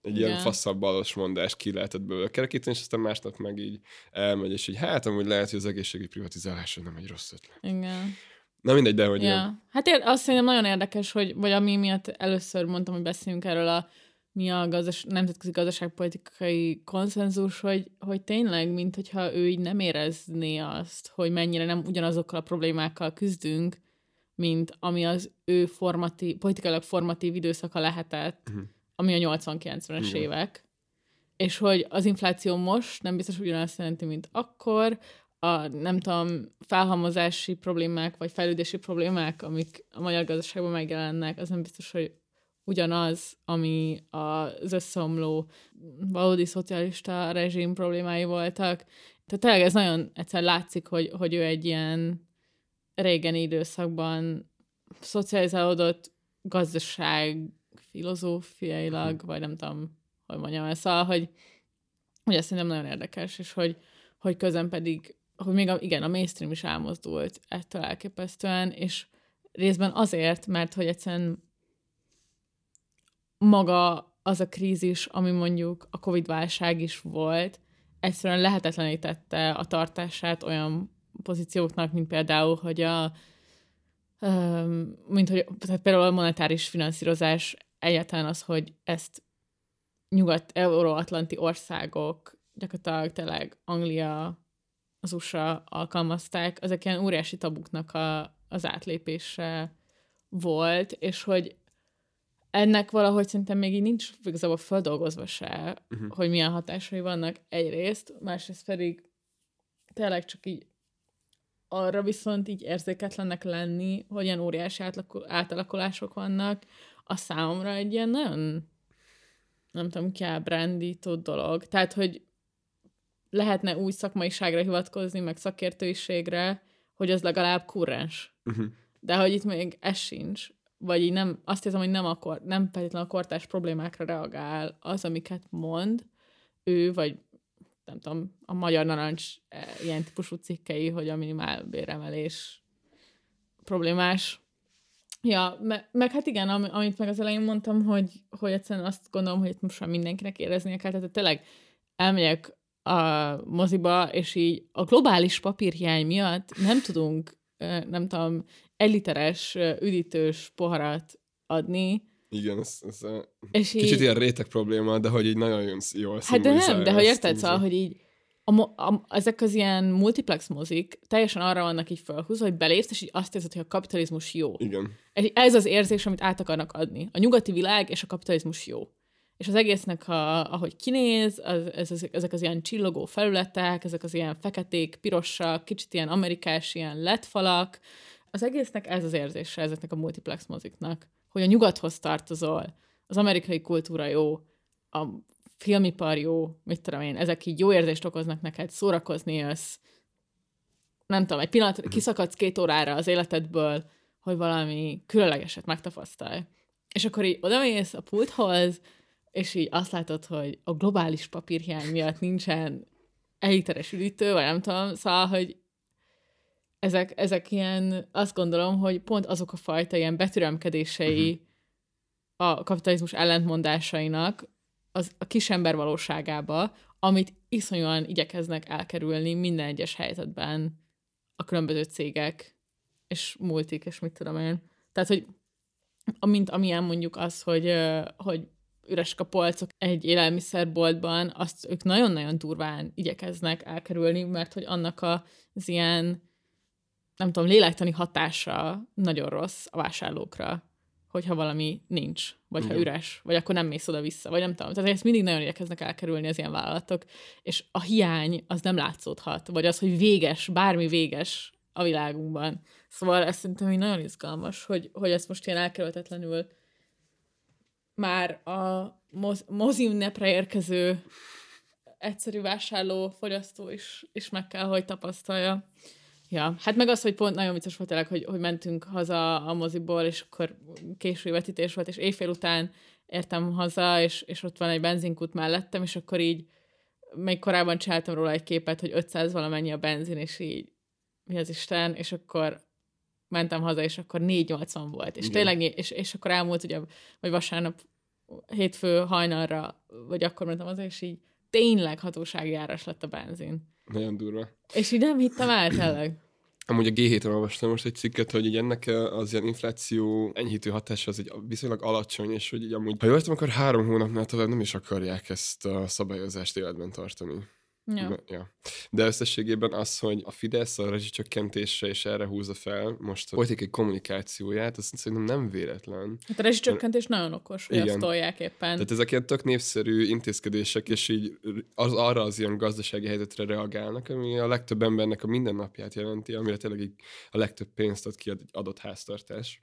egy ilyen Igen. faszabb balos mondás ki lehetett belőle kerekíteni, és aztán másnap meg így elmegy, és így hát amúgy lehet, hogy az egészségügyi privatizálás nem egy rossz ötlet. Igen. Na mindegy, de hogy ilyen, Ja. Hát ér, azt szerintem nagyon érdekes, hogy, vagy ami miatt először mondtam, hogy beszéljünk erről a mi a gazdas, nemzetközi gazdaságpolitikai konszenzus, hogy, hogy tényleg, mint hogyha ő így nem érezné azt, hogy mennyire nem ugyanazokkal a problémákkal küzdünk, mint ami az ő formatív, politikailag formatív időszaka lehetett, uh-huh. ami a 80-90-es Igen. évek. És hogy az infláció most nem biztos hogy ugyanazt jelenti, mint akkor, a nem tudom, felhalmozási problémák, vagy fejlődési problémák, amik a magyar gazdaságban megjelennek, az nem biztos, hogy ugyanaz, ami az összeomló valódi szocialista rezsim problémái voltak. Tehát tényleg ez nagyon egyszer látszik, hogy, hogy ő egy ilyen régeni időszakban szocializálódott gazdaság filozófiailag, vagy nem tudom, hogy mondjam el, szóval, hogy, hogy ez szerintem nagyon érdekes, és hogy, hogy közben pedig, hogy még a, igen, a mainstream is elmozdult ettől elképesztően, és részben azért, mert hogy egyszerűen maga az a krízis, ami mondjuk a Covid-válság is volt, egyszerűen lehetetlenítette a tartását olyan pozícióknak, mint például, hogy a mint hogy tehát például a monetáris finanszírozás egyáltalán az, hogy ezt nyugat-euróatlanti országok, gyakorlatilag tényleg Anglia, az USA alkalmazták, ezek ilyen óriási tabuknak a, az átlépése volt, és hogy ennek valahogy szerintem még így nincs igazából földolgozva se, uh-huh. hogy milyen hatásai vannak egyrészt, másrészt pedig tényleg csak így arra viszont így érzéketlennek lenni, hogy ilyen óriási átalakulások vannak, a számomra egy ilyen nagyon, nem tudom, kiábrándító dolog. Tehát, hogy lehetne új szakmaiságra hivatkozni, meg szakértőiségre, hogy az legalább kurrens. Uh-huh. De hogy itt még ez sincs, vagy így nem, azt hiszem, hogy nem, akar, nem feltétlenül a kortás problémákra reagál az, amiket mond ő, vagy nem tudom, a Magyar Narancs e, ilyen típusú cikkei, hogy a minimál béremelés problémás. Ja, me, meg hát igen, am, amit meg az elején mondtam, hogy, hogy egyszerűen azt gondolom, hogy most már mindenkinek éreznie kell, tehát tényleg elmegyek a moziba, és így a globális papírhiány miatt nem tudunk, nem tudom, egy literes üdítős poharat adni, igen, ez, ez és kicsit így... ilyen réteg probléma, de hogy így nagyon jól Hát de nem, de hogy érted, szóval, hogy így a, a, ezek az ilyen multiplex mozik teljesen arra vannak így felhúzva, hogy belépsz, és így azt érzed, hogy a kapitalizmus jó. Igen. Ez az érzés, amit át akarnak adni. A nyugati világ és a kapitalizmus jó. És az egésznek, a, ahogy kinéz, az, ez, az, ezek az ilyen csillogó felületek, ezek az ilyen feketék, pirosak, kicsit ilyen amerikás, ilyen letfalak, az egésznek ez az érzése ezeknek a multiplex moziknak hogy a nyugathoz tartozol, az amerikai kultúra jó, a filmipar jó, mit tudom én, ezek így jó érzést okoznak neked, szórakozni jössz, nem tudom, egy pillanat mhm. kiszakadsz két órára az életedből, hogy valami különlegeset megtapasztalj. És akkor így odamész a pulthoz, és így azt látod, hogy a globális papírhiány miatt nincsen eliteres üdítő, vagy nem tudom, szóval, hogy ezek, ezek ilyen, azt gondolom, hogy pont azok a fajta ilyen betüremkedései uh-huh. a kapitalizmus ellentmondásainak az a kisember valóságába, amit iszonyúan igyekeznek elkerülni minden egyes helyzetben a különböző cégek és multik, és mit tudom én. Tehát, hogy amint amilyen mondjuk az, hogy, hogy üresek a polcok egy élelmiszerboltban, azt ők nagyon-nagyon durván igyekeznek elkerülni, mert hogy annak az ilyen nem tudom, lélektani hatása nagyon rossz a vásárlókra, hogyha valami nincs, vagy Igen. ha üres, vagy akkor nem mész oda-vissza, vagy nem tudom. Tehát ezt mindig nagyon igyekeznek elkerülni az ilyen vállalatok, és a hiány az nem látszódhat, vagy az, hogy véges, bármi véges a világunkban. Szóval ez szerintem így nagyon izgalmas, hogy, hogy ezt most ilyen elkerülhetetlenül már a moz, mozi ünnepre érkező egyszerű vásárló, fogyasztó is, is meg kell, hogy tapasztalja. Ja, hát meg az, hogy pont nagyon vicces volt tényleg, hogy, hogy mentünk haza a moziból, és akkor késői vetítés volt, és éjfél után értem haza, és, és ott van egy benzinkút mellettem, és akkor így még korábban csináltam róla egy képet, hogy 500 valamennyi a benzin, és így mi az Isten, és akkor mentem haza, és akkor 480 volt. És Igen. tényleg, és, és akkor elmúlt ugye, vagy vasárnap hétfő hajnalra, vagy akkor mentem haza, és így tényleg hatósági áras lett a benzin. Nagyon durva. És így nem hittem el, tényleg. Amúgy a g 7 olvastam most egy cikket, hogy így ennek az ilyen infláció enyhítő hatása az egy viszonylag alacsony, és hogy így amúgy, ha jól akkor három hónapnál tovább nem is akarják ezt a szabályozást életben tartani. Ja. ja. De összességében az, hogy a Fidesz a rezsicsökkentésre és erre húzza fel most a politikai kommunikációját, azt szerintem nem véletlen. Hát a rezsicsökkentés Mert... nagyon okos, hogy Igen. azt tolják éppen. Tehát ezek ilyen tök népszerű intézkedések, és így az, arra az ilyen gazdasági helyzetre reagálnak, ami a legtöbb embernek a mindennapját jelenti, amire tényleg így a legtöbb pénzt ad ki egy adott háztartás.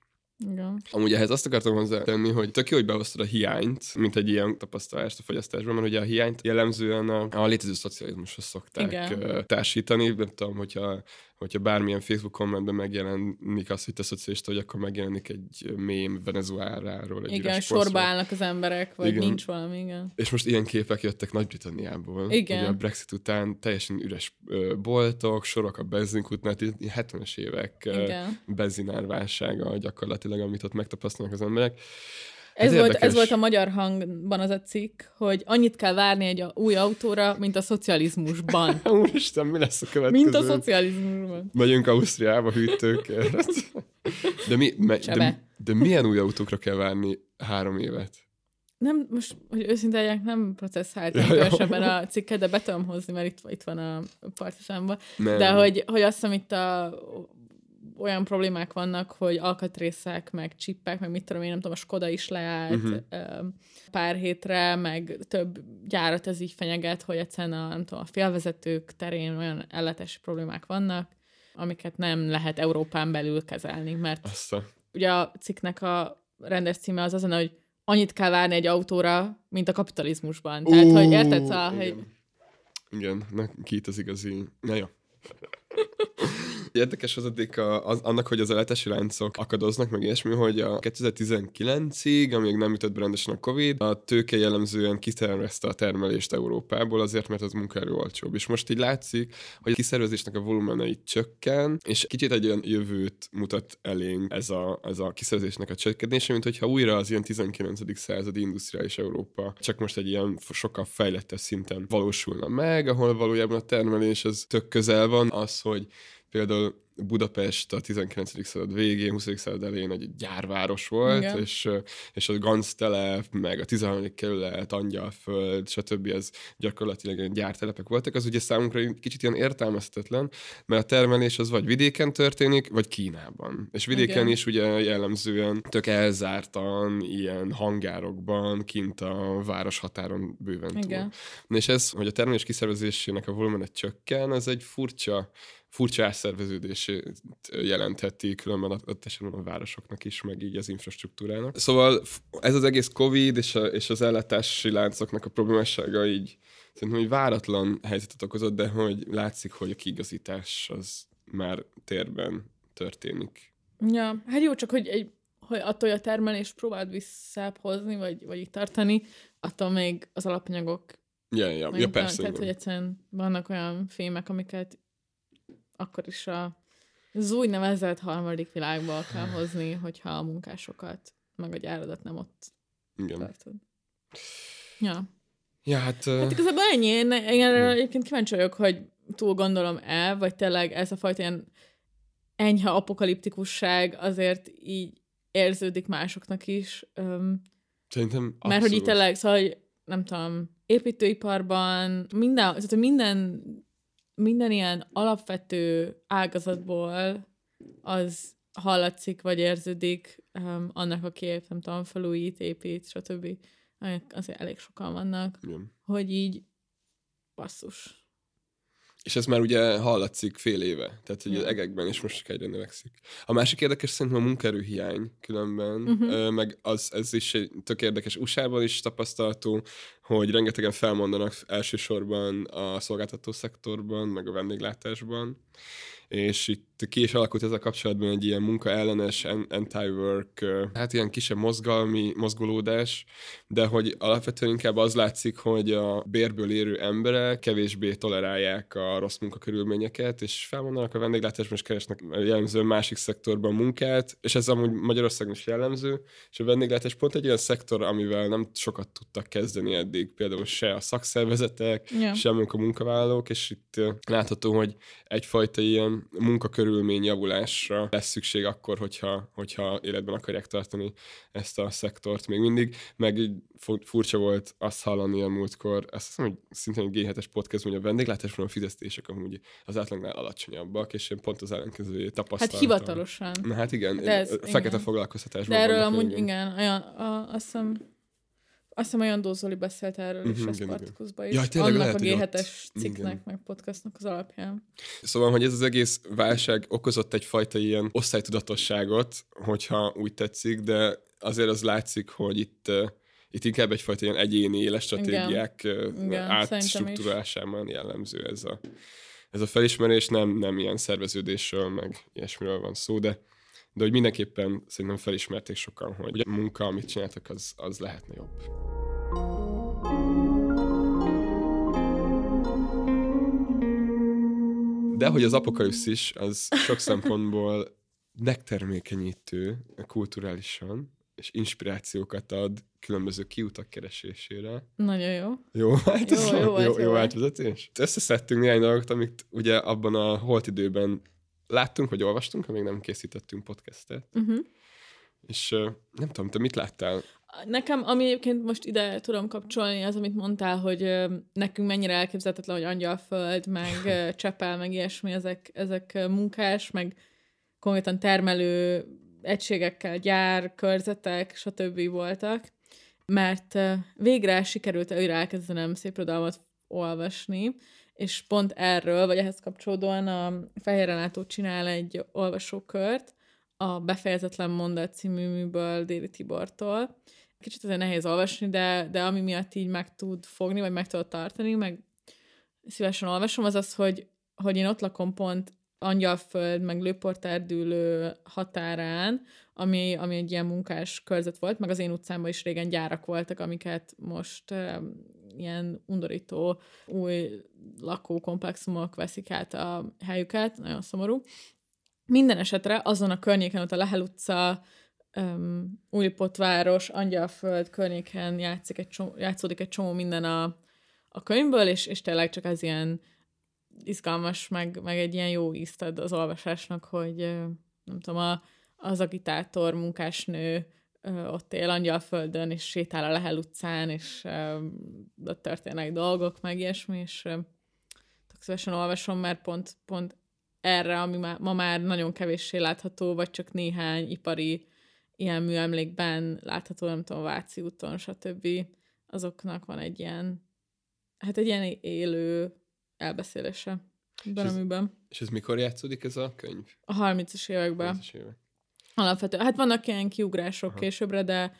Igen. Amúgy ehhez azt akartam hozzátenni, hogy tök jó, hogy behoztad a hiányt, mint egy ilyen tapasztalást a fogyasztásban, mert ugye a hiányt jellemzően a, a létező szocializmushoz szokták Igen. társítani. Nem tudom, hogyha, hogyha bármilyen Facebook kommentben megjelenik az, hogy te szocialista, hogy akkor megjelenik egy mém Venezueláról. Egy Igen, sorba állnak az emberek, vagy Igen. nincs valami, igen. És most ilyen képek jöttek Nagy-Britanniából. Igen. Ugye a Brexit után teljesen üres boltok, sorok a benzinkútnál, 70-es évek benzinárválsága gyakorlatilag, amit ott megtapasztalnak az emberek. Ez, Ez volt, ez volt a magyar hangban az a cikk, hogy annyit kell várni egy új autóra, mint a szocializmusban. Úristen, mi lesz a következő? Mint a szocializmusban. Megyünk Ausztriába hűtőkért. De, mi, me, de, de milyen új autókra kell várni három évet? Nem, most, hogy őszinte legyek, nem processzáltam különösebben a cikket, de be tudom hozni, mert itt, itt van a partisamban. Nem. De hogy, hogy azt hiszem itt a, olyan problémák vannak, hogy alkatrészek, meg csippek, meg mit tudom én, nem tudom, a Skoda is leállt uh-huh. pár hétre, meg több gyárat ez így fenyeget, hogy egyszerűen a, nem tudom, a félvezetők terén olyan ellátási problémák vannak, amiket nem lehet Európán belül kezelni, mert Azt a... ugye a cikknek a rendes címe az azon, hogy annyit kell várni egy autóra, mint a kapitalizmusban. Tehát, hogy érted, szóval, hogy igen. Igen, na, ki itt az igazi... Na jó. Érdekes addig a, az, annak, hogy az ellátási láncok akadoznak, meg ilyesmi, hogy a 2019-ig, amíg nem ütött be rendesen a Covid, a tőke jellemzően kitervezte a termelést Európából, azért, mert az munkaerő olcsóbb. És most így látszik, hogy a kiszervezésnek a volumenei csökken, és kicsit egy olyan jövőt mutat elénk ez a, ez a kiszervezésnek a csökkenése, mint hogyha újra az ilyen 19. századi industriális Európa csak most egy ilyen sokkal fejlettebb szinten valósulna meg, ahol valójában a termelés az tök közel van, az, hogy például Budapest a 19. század végén, 20. század elején egy gyárváros volt, Igen. és, és a Ganctelep, meg a 13. kerület, Angyalföld, stb. ez gyakorlatilag ilyen gyártelepek voltak, az ugye számunkra kicsit ilyen értelmezhetetlen, mert a termelés az vagy vidéken történik, vagy Kínában. És vidéken Igen. is ugye jellemzően tök elzártan, ilyen hangárokban, kint a város határon bőven túl. Igen. És ez, hogy a termelés kiszervezésének a volumene csökken, ez egy furcsa, furcsa átszerveződését jelentheti különben ott esetben a városoknak is, meg így az infrastruktúrának. Szóval ez az egész Covid és, a, és az ellátási láncoknak a problémássága így szerintem egy váratlan helyzetet okozott, de hogy látszik, hogy a kiigazítás az már térben történik. Ja, hát jó, csak hogy, egy, hogy attól, hogy a termelést próbáld visszább hozni, vagy, vagy itt tartani, attól még az alapanyagok Ja, ja, ja persze. Tehát, hogy egyszerűen vannak olyan fémek, amiket akkor is a az úgynevezett harmadik világba kell hozni, hogyha a munkásokat, meg a gyáradat nem ott Igen. tartod. Ja. Ja, hát... Hát igazából ennyi. Én, én erre egyébként kíváncsi vagyok, hogy túl gondolom el, vagy tényleg ez a fajta ilyen enyhe apokaliptikusság azért így érződik másoknak is. Öm, Szerintem mert hogy itt abszolút. tényleg, szóval, hogy nem tudom, építőiparban, minden, tehát minden, minden ilyen alapvető ágazatból az hallatszik, vagy érződik um, annak, aki épp, nem tudom, felújít, épít, stb. Azért elég sokan vannak, Igen. hogy így basszus. És ez már ugye hallatszik fél éve, tehát hogy Ja. az egekben is most csak egyre növekszik. A másik érdekes szerintem a munkaerőhiány különben, uh-huh. meg az, ez is egy tök érdekes USA-ban is tapasztalható, hogy rengetegen felmondanak elsősorban a szolgáltató szektorban, meg a vendéglátásban, és itt ki is alakult ezzel kapcsolatban egy ilyen munkaellenes an- anti-work, hát ilyen kisebb mozgalmi mozgolódás, de hogy alapvetően inkább az látszik, hogy a bérből érő emberek kevésbé tolerálják a rossz munkakörülményeket, és felmondanak a vendéglátásban, és keresnek jellemzően másik szektorban munkát, és ez amúgy Magyarországon is jellemző, és a vendéglátás pont egy olyan szektor, amivel nem sokat tudtak kezdeni eddig, például se a szakszervezetek, Ja. sem a munkavállalók, és itt látható, hogy egyfajta ilyen munkakörülmény javulásra lesz szükség akkor, hogyha, hogyha életben akarják tartani ezt a szektort még mindig, meg így fu- furcsa volt azt hallani a múltkor, azt hiszem, hogy szintén egy G7-es podcast, hogy a vendéglátásban a fizetések amúgy az átlagnál alacsonyabbak, és én pont az ellenkezőjét Hát tapasztaltam. hivatalosan. Na hát igen, De ez- fekete igen. foglalkoztatásban De erről amúgy, igen, olyan, a, azt hiszem, Azt hiszem, olyan Dózoli beszélt erről is Mhm, a igen, igen. Spartacusba is. Jaj, tényleg annak lehet, a hogy ott- G7-es cikknek, igen. meg podcastnak az alapján. Szóval, hogy ez az egész válság okozott egyfajta ilyen osztálytudatosságot, hogyha úgy tetszik, de azért az látszik, hogy itt, itt inkább egyfajta ilyen egyéni életstratégiák Igen, átstruktúrálásában jellemző ez a, ez a felismerés, nem, nem ilyen szerveződésről, meg ilyesmiről van szó, de, de hogy mindenképpen szerintem felismerték sokan, hogy a munka, amit csináltak, az, az lehetne jobb. De hogy az apokalipszis az sok szempontból megtermékenyítő kulturálisan, és inspirációkat ad különböző kiutak keresésére. Nagyon jó. Jó, hát Jó, jó jó, jó, jó volt. átvezetés. Összeszedtünk néhány dolgot, amit ugye abban a holt időben láttunk, vagy olvastunk, amíg nem készítettünk podcastet. Uh-huh. És nem tudom, te mit láttál? Nekem, ami egyébként most ide tudom kapcsolni, az, amit mondtál, hogy nekünk mennyire elképzelhetetlen, hogy Angyalföld, meg Csepel, meg ilyesmi, ezek, ezek munkás, meg konkrétan termelő egységekkel, gyár, körzetek, stb. voltak, mert végre sikerült újra elkezdenem szép irodalmat olvasni, és pont erről, vagy ehhez kapcsolódóan a Fehér Renátó csinál egy olvasókört, a Befejezetlen Mondat című műből Déri Tibortól. Kicsit azért nehéz olvasni, de, de ami miatt így meg tud fogni, vagy meg tudod tartani, meg szívesen olvasom, az az, hogy, hogy én ott lakom pont Angyalföld, meg Lőportárdűlő határán, ami, ami egy ilyen munkás körzet volt, meg az én utcámban is régen gyárak voltak, amiket most um, ilyen undorító új lakókomplexumok veszik át a helyüket, nagyon szomorú. Minden esetre azon a környéken, ott a Lehel utca, um, Újpotváros, Angyalföld környéken játszik egy csomó, játszódik egy csomó minden a, a könyvből, és, és tényleg csak az ilyen izgalmas, meg, meg egy ilyen jó ízt ad az olvasásnak, hogy nem tudom, a, az agitátor munkásnő ott él Angyalföldön, és sétál a Lehel utcán, és ott történnek dolgok, meg ilyesmi, és tök szívesen olvasom, mert pont, pont erre, ami má, ma már nagyon kevéssé látható, vagy csak néhány ipari ilyen műemlékben látható, nem tudom, Váci úton, stb. Azoknak van egy ilyen, hát egy ilyen élő elbeszélése a ez- műben. És ez mikor játszódik ez a könyv? A 30-as években. 30-as évek. Alapvetően. Hát vannak ilyen kiugrások Aha. későbbre, de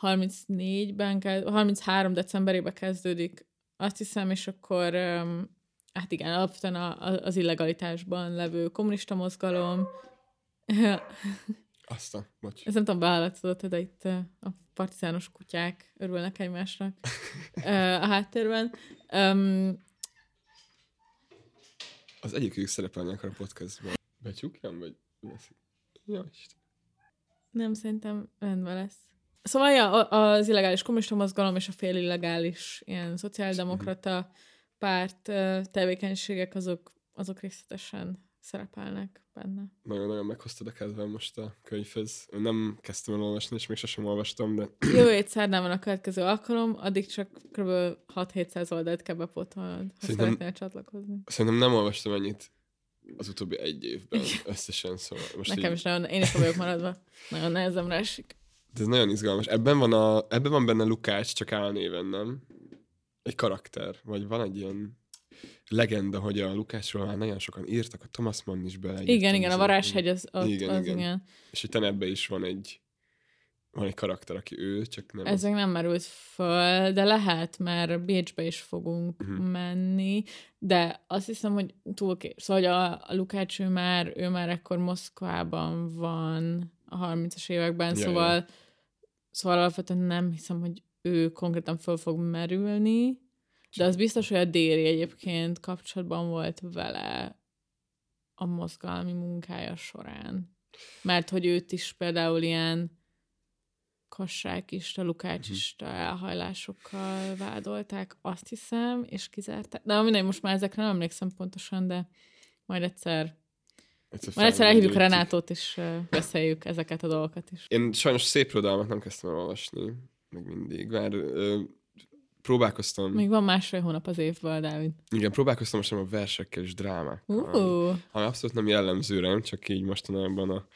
34-ben, kezd, 33 decemberében kezdődik, azt hiszem, és akkor hát igen, alapvetően a, a, az illegalitásban levő kommunista mozgalom. Aztán, bocs. Ez nem tudom, behallatszott, de itt a partizános kutyák örülnek egymásnak a háttérben. Um, Az egyikük szerepelni akar a podcastban. Becsukjam, vagy veszik? Ja. Nem, szerintem rendben lesz. Szóval ja, az illegális kommunista mozgalom és a fél illegális ilyen szociáldemokrata párt tevékenységek, azok, azok részletesen szerepelnek benne. Nagyon-nagyon meghoztad a kedvem most a könyvhez. Én nem kezdtem el olvasni, és még sosem olvastam, de Jövő hét szerdán van a következő alkalom, addig csak kb. 6-700 oldalt kell bepótolnod, ha Szerintem- szeretnél csatlakozni. szerintem nem olvastam ennyit az utóbbi egy évben összesen, szóval most Nekem így, is nagyon, én is vagyok maradva. Nagyon nehezemre esik. de ez nagyon izgalmas. Ebben van, a, ebben van benne Lukács, csak álnéven, nem? Egy karakter, vagy van egy ilyen legenda, hogy a Lukácsról már nagyon sokan írtak, a Thomas Mann is bele. Igen, igen, a varázshegy az, ott, Igen, az igen. igen. És itt ebben is van egy van egy karakter, aki ő, csak nem. Ez még nem merült föl, de lehet, mert Bécsbe is fogunk uh-huh. menni, de azt hiszem, hogy túl kés. Szóval hogy a, a Lukács, ő már, ő már ekkor Moszkvában van a 30-as években, Ja, szóval, ja. szóval alapvetően nem hiszem, hogy ő konkrétan föl fog merülni, de az biztos, hogy a Déri egyébként kapcsolatban volt vele a mozgalmi munkája során. Mert hogy őt is például ilyen kassákista, lukácsista Mhm. elhajlásokkal vádolták, azt hiszem, és kizárták. De mindegy, most már ezekre nem emlékszem pontosan, de majd egyszer, egyszer majd egyszer elhívjuk. Renátót, és beszéljük ezeket a dolgokat is. Én sajnos szép irodalmat nem kezdtem el olvasni, meg mindig. Már ö, próbálkoztam, Még van másfél hónap az évből, Dávid. igen, próbálkoztam most a versekkel és drámákkal, Uh, ami abszolút nem jellemző rám, csak így mostanában a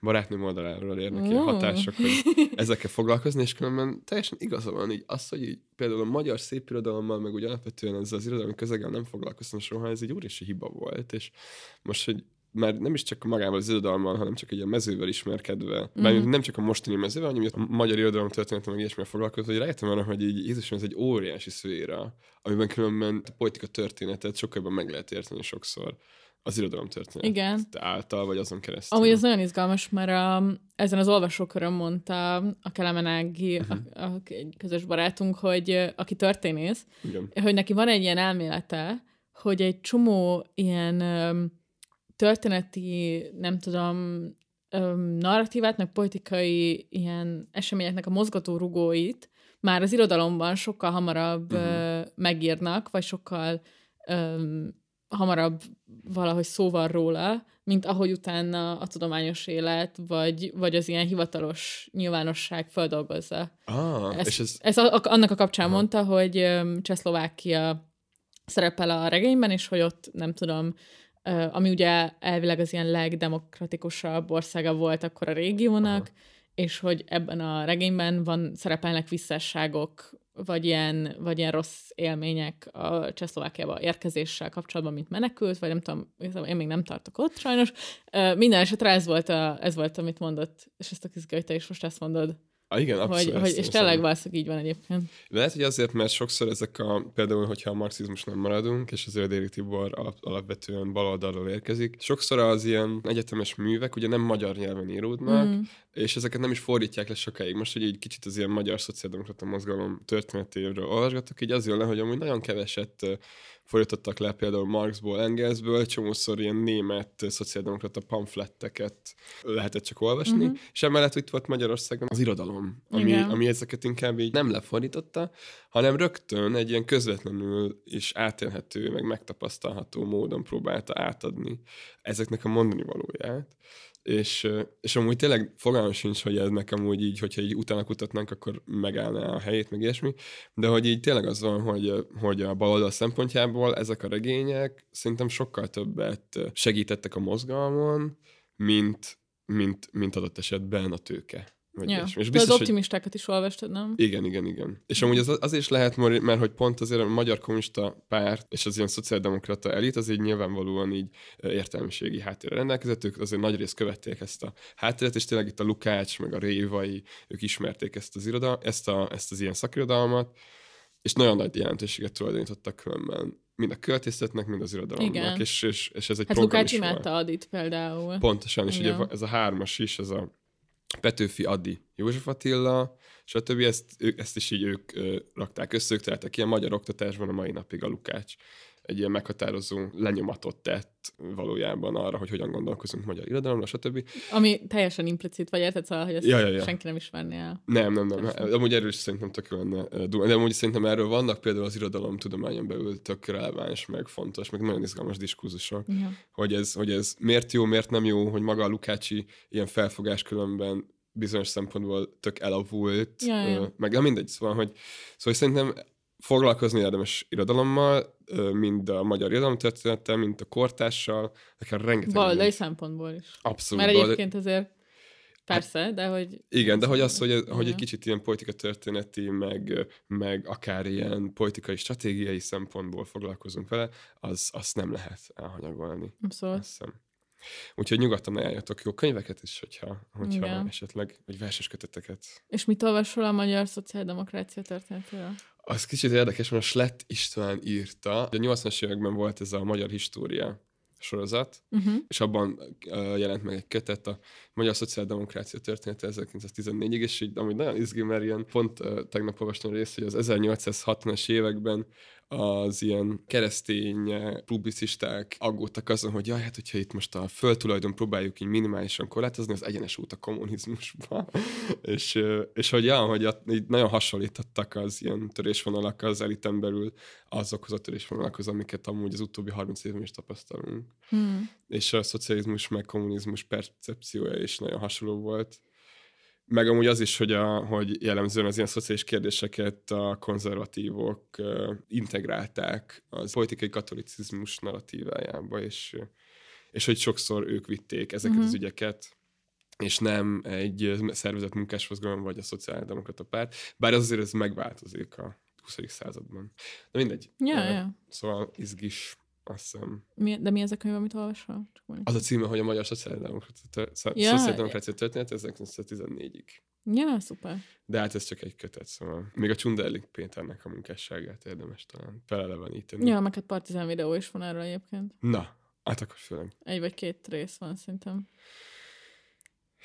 barátnőm oldaláról érnek ilyen hatások, hogy ezekkel foglalkozni, és különben teljesen igaza van így az, hogy így például a magyar szépirodalommal, meg úgy alapvetően ezzel az irodalmi közeggel nem foglalkoztam soha, ez egy óriási hiba volt, és most, hogy már nem is csak magával az irodalommal, hanem csak egy a mezővel ismerkedve, mm. Mhm. nem csak a mostani mezővel, hanem a magyar irodalom történetem, meg ilyesmivel foglalkozva, hogy rájöttem arra, hogy így Jézusom, ez egy óriási szféra, amiben különben a politika történetet sokkal jobban meg lehet érteni sokszor az irodalom történet Igen. által, vagy azon keresztül. Amúgy ez nagyon izgalmas, mert a, ezen az olvasókörön mondta a Kelemenági, uh-huh. a, a, egy közös barátunk, hogy ö, aki történész, Igen. hogy neki van egy ilyen elmélete, hogy egy csomó ilyen öm, történeti, nem tudom, narratívát, meg politikai ilyen eseményeknek a mozgató rugóit már az irodalomban sokkal hamarabb uh-huh. megírnak, vagy sokkal öm, hamarabb valahogy szó van róla, mint ahogy utána a tudományos élet, vagy, vagy az ilyen hivatalos nyilvánosság feldolgozza. Ah, Ezt, és ez, ez a, a, annak a kapcsán Aha. mondta, hogy öm, Csehszlovákia szerepel a regényben, és hogy ott nem tudom, ami ugye elvileg az ilyen legdemokratikusabb országa volt akkor a régiónak, Aha. és hogy ebben a regényben van, szerepelnek visszásságok, vagy ilyen, vagy ilyen rossz élmények a Csehszlovákiába érkezéssel kapcsolatban, mint menekült, vagy nem tudom, én még nem tartok ott sajnos. Minden esetre ez volt, a, ez volt, amit mondott, és ezt a kizgő, hogy te is most ezt mondod. Ah, igen, abszolút. hogy, hogy, és tényleg valószínűleg így van egyébként. Lehet, hogy azért, mert sokszor ezek a, például, hogyha a marxizmus nem maradunk, és az Ördéri Tibor alap, alapvetően baloldalról érkezik, sokszor az ilyen egyetemes művek ugye nem magyar nyelven íródnak, mm. és ezeket nem is fordítják le sokáig. Most, hogy egy kicsit az ilyen magyar szociáldemokrata mozgalom történetéről olvasgatok, így az jön le, hogy amúgy nagyon keveset fordítottak le például Marxból, Engelsből, csomószor ilyen német szociáldemokrata pamfletteket lehetett csak olvasni, mm-hmm. és emellett itt volt Magyarországon az irodalom, ami, Igen. ami ezeket inkább így nem lefordította, hanem rögtön egy ilyen közvetlenül és átélhető, meg megtapasztalható módon próbálta átadni ezeknek a mondani valóját. És, és amúgy tényleg fogalmam sincs, hogy ennek amúgy így, hogyha így utána kutatnánk, akkor megállná a helyét, meg ilyesmi, de hogy így tényleg az van, hogy, hogy a baloldal szempontjából ezek a regények szerintem sokkal többet segítettek a mozgalmon, mint, mint, mint adott esetben a tőke. Vagy Ja. ilyesmi. És De az biztos, hogy optimistákat is olvastad, nem? igen, igen, igen. És amúgy az, az is lehet, mert, hogy pont azért a magyar kommunista párt és az ilyen szociáldemokrata elit az így nyilvánvalóan így értelmiségi háttérre rendelkezett, ők azért nagy részt követték ezt a háttéret, és tényleg itt a Lukács, meg a Révai, ők ismerték ezt az, irodal, ezt, a, ezt az ilyen szakirodalmat, és nagyon nagy jelentőséget tulajdonítottak különben mind a költészetnek, mind az irodalomnak, Igen. és, és, és ez egy Hát Lukács imádta Adit például. Pontosan, és ugye Igen. ez a hármas is, ez a Petőfi Adi, József Attila, stb. Ezt, ezt is így ők rakták össze, ők találtak ilyen magyar oktatásban a mai napig a Lukács egy ilyen meghatározó lenyomatot tett valójában arra, hogy hogyan gondolkozunk magyar irodalomra, stb. Ami teljesen implicit, vagy érted szóval, hogy ezt Ja, ja, ja. senki nem ismerné el. Nem, nem, nem. Amúgy erről is szerintem tök lenne dumálni. De amúgy szerintem erről vannak például az irodalom tudományon belül tök releváns, meg fontos, meg nagyon izgalmas diskurzusok Ja. hogy ez, hogy ez miért jó, miért nem jó, hogy maga a Lukácsi ilyen felfogás különben bizonyos szempontból tök elavult, Ja, ja. ö, meg nem mindegy, szóval, hogy, szóval szerintem foglalkozni érdemes irodalommal, mind a magyar irodalomtörténettel, mind a kortással, akár rengeteg Baloldali mindent. szempontból is. Abszolút. Mert baloldali- egyébként azért persze, de hogy... Igen, de hogy az, hogy, hogy egy kicsit ilyen politika történeti, meg, meg akár ilyen politikai, stratégiai szempontból foglalkozunk vele, az, azt nem lehet elhanyagolni. Abszolút. Azt hiszem. Úgyhogy nyugodtan ajánljatok jó könyveket is, hogyha, hogyha Igen. esetleg, vagy verses köteteket. És mit olvasol a magyar szociáldemokrácia történetéről? Az kicsit érdekes, mert a Slett István írta, hogy a 80-as években volt ez a Magyar História sorozat, Uh-huh. és abban uh, jelent meg egy kötet a Magyar Szociáldemokrácia története 1914-ig, és így amúgy nagyon izgi, mert ilyen pont uh, tegnap olvastam a részt, hogy az 1860-as években az ilyen keresztény publicisták aggódtak azon, hogy jaj, hát hogyha itt most a földtulajdon próbáljuk így minimálisan korlátozni, az egyenes út a kommunizmusba. és, és hogy, ja, hogy a, így nagyon hasonlítottak az ilyen törésvonalak az eliten belül azokhoz a törésvonalakhoz, amiket amúgy az utóbbi 30 évben is tapasztalunk Hmm. és a szocializmus meg kommunizmus percepciója is nagyon hasonló volt. Meg amúgy az is, hogy, a, hogy jellemzően az ilyen szociális kérdéseket a konzervatívok integrálták az politikai katolicizmus narratívájába, és, és hogy sokszor ők vitték ezeket Mhm. az ügyeket és nem egy szervezett munkásmozgalom vagy a szociáldemokrata párt, bár az azért ez megváltozik a 20. században. De mindegy. Ja, Eh, ja. Szóval izgis, azt hiszem. Mi, de mi ez a könyv, amit olvasol? Az a címe, hogy a Magyar Szociáldemokrácia Ja. Történet 1914-ig. Ja, szuper. De hát ez csak egy kötet, szóval még a Csunderlik Péternek a munkásságát érdemes talán feleleveníteni. Ja, meg hát partizán videó is van erről egyébként. Na, hát akkor főleg. Egy vagy két rész van szerintem.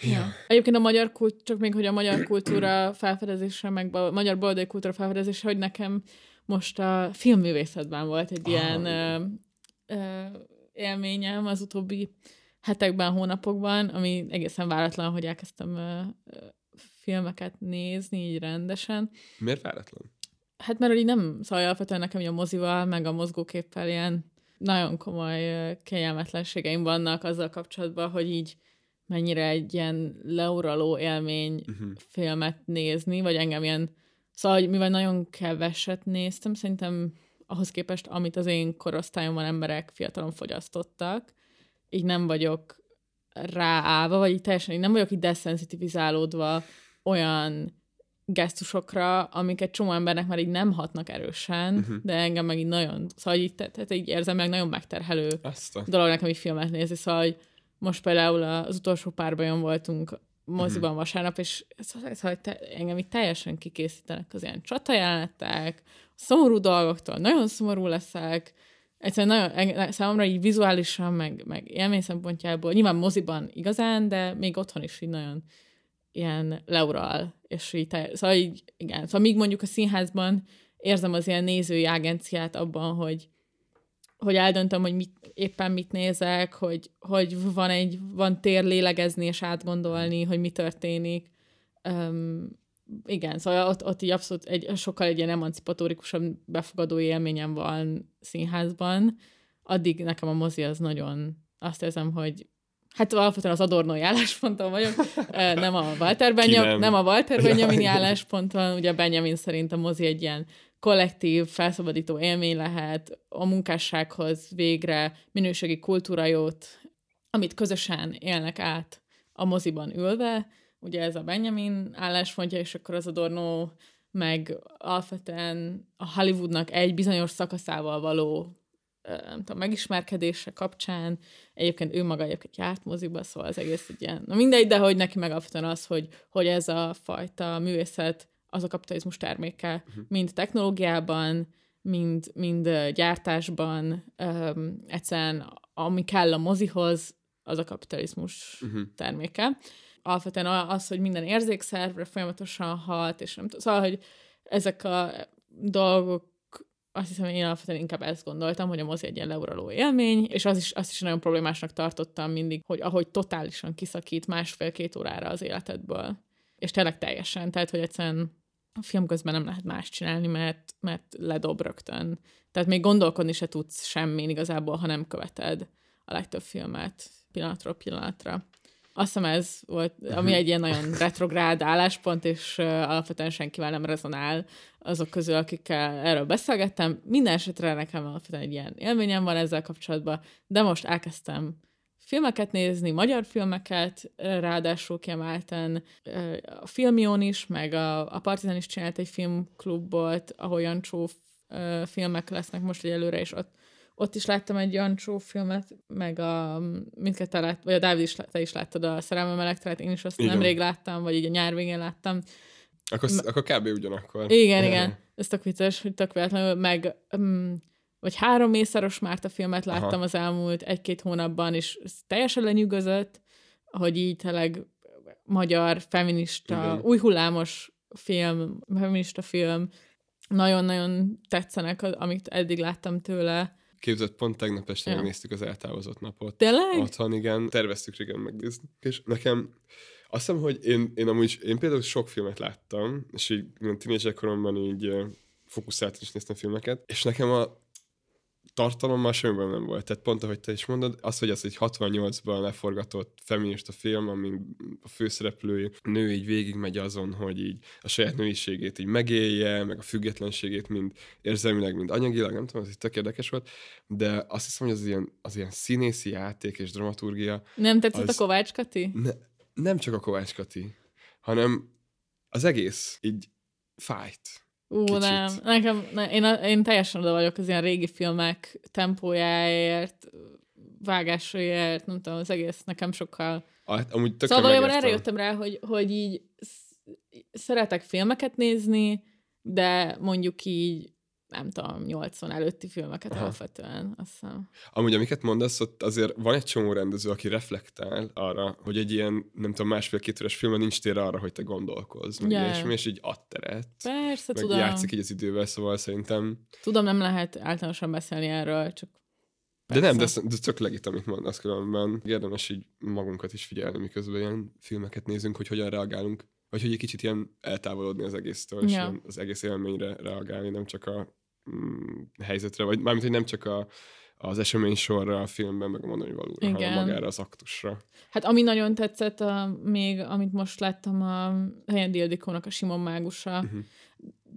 Ja. Egyébként a magyar kult, csak még hogy a magyar kultúra felfedezése, meg a magyar boldog kultúra felfedezése, hogy nekem most a filmművészetben volt egy Ah, ilyen. Ö, élményem az utóbbi hetekben, hónapokban, ami egészen váratlan, hogy elkezdtem ö, ö, filmeket nézni így rendesen. Miért váratlan? Hát mert így nem, szóval alapvetően nekem így a mozival, meg a mozgóképpel ilyen nagyon komoly kényelmetlenségeim vannak azzal kapcsolatban, hogy így mennyire egy ilyen leuraló élmény Uh-huh. filmet nézni, vagy engem ilyen, szóval hogy mivel nagyon keveset néztem, szerintem ahhoz képest, amit az én korosztályomban emberek fiatalon fogyasztottak, így nem vagyok ráállva, vagy így teljesen így nem vagyok így deszenzitivizálódva olyan gesztusokra, amik egy csomó embernek már így nem hatnak erősen, Mhm. de engem meg így nagyon, szóval így, te- tehát így érzem meg nagyon megterhelő Azt a... dolog nekem így filmet nézni, szóval hogy most például az utolsó párbajon voltunk moziban Mhm. vasárnap, és szóval, szóval te, engem itt teljesen kikészítenek az ilyen csatajelenetek, szomorú dolgoktól, nagyon szomorú leszek, egyszerűen nagyon, enge- számomra így vizuálisan, meg, meg élmény szempontjából, nyilván moziban igazán, de még otthon is így nagyon ilyen leural, és így, te, szóval így, igen, szóval míg mondjuk a színházban érzem az ilyen nézői agenciát abban, hogy hogy eldöntöm, hogy mit, éppen mit nézek, hogy, hogy van egy, van tér lélegezni és átgondolni, hogy mi történik. Um, igen, szóval ott, ott így abszolút egy, sokkal egy ilyen emancipatórikusabb befogadó élményem van színházban. Addig nekem a mozi az nagyon, azt érzem, hogy hát alapvetően az adornói állásponton vagyok, nem a Walter Benjamin, nem? nem a Walter Benjamini Ja. állásponton, ugye Benjamin szerint a mozi egy ilyen kollektív, felszabadító élmény lehet, a munkássághoz végre minőségi kultúrajót, amit közösen élnek át a moziban ülve, ugye ez a Benjamin álláspontja, és akkor az Adorno meg alapvetően a Hollywoodnak egy bizonyos szakaszával való nem tudom, megismerkedése kapcsán, egyébként ő maga egyébként járt moziba, szóval az egész egy ilyen, na mindegy, de hogy neki meg az, hogy, hogy ez a fajta művészet az a kapitalizmus terméke, uh-huh. mind technológiában, mind, mind gyártásban, öm, egyszerűen ami kell a mozihoz, az a kapitalizmus Uh-huh. terméke. Alapvetően az, hogy minden érzékszervre folyamatosan hat, és nem tudom, szóval, hogy ezek a dolgok, azt hiszem, én alapvetően inkább ezt gondoltam, hogy a mozi egy ilyen leuraló élmény, és az is, azt is nagyon problémásnak tartottam mindig, hogy ahogy totálisan kiszakít másfél-két órára az életedből. És tényleg teljesen, tehát, hogy egyszerűen a film közben nem lehet más csinálni, mert, mert ledob rögtön. Tehát még gondolkodni se tudsz semmin igazából, ha nem követed a legtöbb filmet pillanatról pillanatra. Azt hiszem ez volt, ami egy ilyen nagyon retrográd álláspont, és uh, alapvetően senkivel nem rezonál azok közül, akikkel erről beszélgettem. Minden esetre nekem alapvetően egy ilyen élményem van ezzel kapcsolatban, de most elkezdtem filmeket nézni, magyar filmeket, ráadásul kiemelten a Filmion is, meg a, a Partizan is csinált egy filmklubot, ahol Jancsó filmek lesznek most egyelőre, és ott ott is láttam egy Jancsó filmet, meg a mindketten lát, vagy a Dávid is, te is láttad a Szerelmem elektrát, én is azt Igen. nemrég láttam, vagy így a nyár végén láttam. Akkor, akkor kb. ugyanakkor. Igen, Ja. igen. Ez tök vicces, hogy tök véletlenül, meg um, vagy három Mészáros Márta filmet láttam Aha. az elmúlt egy-két hónapban, és ez teljesen lenyűgözött, hogy így tényleg magyar, feminista, Igen. új hullámos film, feminista film, nagyon-nagyon tetszenek, amit eddig láttam tőle. Képzett pont tegnap este Ja. megnéztük az eltávozott napot. Tényleg? Otthon, igen. Terveztük régen megnézni. És nekem azt hiszem, hogy én, én amúgy, én például sok filmet láttam, és így tínédzser koromban így fókuszáltan is néztem filmeket, és nekem a tartalommal semmiben nem volt. Tehát pont ahogy te is mondod, az, hogy az egy 68-ban leforgatott feminista film, amin a főszereplő nő így végigmegy azon, hogy így a saját nőiségét így megélje, meg a függetlenségét mind érzelmileg, mind anyagilag, nem tudom, ez így tök érdekes volt, de azt hiszem, hogy az ilyen, az ilyen színészi játék és dramaturgia, Nem tetszett Az- a Kovács Kati? ne, nem csak a Kovács Kati, hanem az egész így fájt. Ú, Kicsit. nem. Nekem, ne, én, én teljesen oda vagyok az ilyen régi filmek tempójáért, vágásaiért, nem tudom, az egész nekem sokkal... Ah, Amúgy Szóval valójában erre jöttem rá, hogy, hogy így sz- szeretek filmeket nézni, de mondjuk így nem tudom, 80 előtti filmeket Aha. alapvetően, azt hiszem. Amúgy amiket mondasz, ott azért van egy csomó rendező, aki reflektál arra, hogy egy ilyen, nem tudom, másfél-két órás filmben nincs tér arra, hogy te gondolkozz, meg yeah. ilyesmi, és így ad teret. Persze, meg tudom. játszik így az idővel, szóval szerintem... Tudom, nem lehet általánosan beszélni erről, csak De nem, de, Persze. de tök legit, amit mondasz különben. Érdemes így magunkat is figyelni, miközben ilyen filmeket nézünk, hogy hogyan reagálunk, vagy hogy egy kicsit ilyen eltávolodni az egésztől, és Ja. ilyen az egész élményre reagálni, nem csak a helyzetre, vagy mármint, hogy nem csak a, az esemény sorra a filmben, meg a mondani valóra, hanem Igen. magára az aktusra. Hát ami nagyon tetszett, a, még amit most láttam a Helyen Dildikónak a Simon Mágusa, Mhm.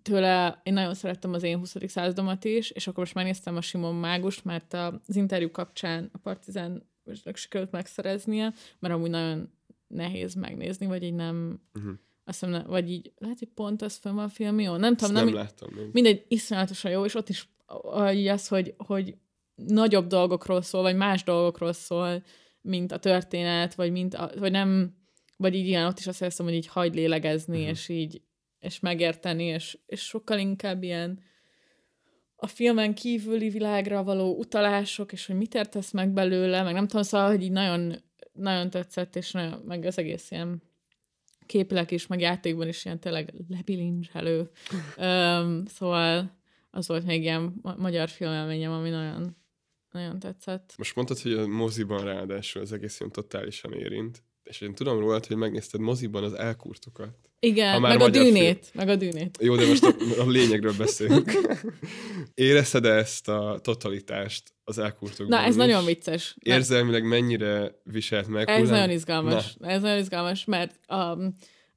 tőle én nagyon szerettem az én 20. századomat is, és akkor most megnéztem a Simon Mágust, mert az interjú kapcsán a Partizán sikerült megszereznie, mert amúgy nagyon nehéz megnézni, vagy így nem, Mhm. Azt hiszem, vagy így, lehet, hogy pont az fönn van a film, jó? Nem tudom, nem, nem, láttam még. mindegy, iszonyatosan jó, és ott is az, hogy, hogy nagyobb dolgokról szól, vagy más dolgokról szól, mint a történet, vagy, mint a, vagy nem, vagy így ilyen, ott is azt hiszem, hogy így hagyd lélegezni, uh-huh. és így, és megérteni, és, és sokkal inkább ilyen a filmen kívüli világra való utalások, és hogy mit értesz meg belőle, meg nem tudom, szóval, hogy így nagyon, nagyon tetszett, és nagyon, meg az egész ilyen képileg is, meg játékban is ilyen tényleg lebilincselő. um, szóval az volt még ilyen ma- magyar filmelményem, ami nagyon, nagyon tetszett. Most mondtad, hogy a moziban ráadásul az egész ilyen totálisan érint. És én tudom róla, hogy megnézted moziban az elkurtokat. Igen, meg a dűnét, meg a dűnét. Jó, de most a, a lényegről beszélünk. Érezted ezt a totalitást az elkurtokban Na, ez is? nagyon vicces. Érzelmileg mennyire viselt meg? Ez hullám? nagyon izgalmas. Na. Ez nagyon izgalmas, mert um,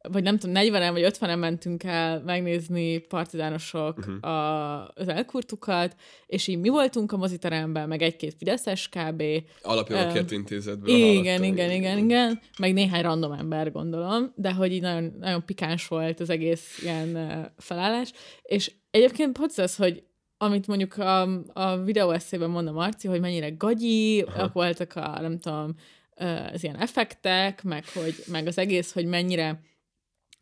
vagy nem tudom, 40-en vagy 50-en mentünk el megnézni partizánosok uh-huh. a, az elkurtukat, és így mi voltunk a moziteremben, meg egy-két Fideszes kb. Alapjogokért Öm, intézetből Igen, igen, igen, igen, meg néhány random ember, gondolom, de hogy így nagyon, nagyon pikáns volt az egész ilyen ö, felállás, és egyébként pont az, hogy amit mondjuk a, a videó eszében mond a Marci, hogy mennyire gagyi, Aha. voltak a, nem tudom, az ilyen effektek, meg, hogy, meg az egész, hogy mennyire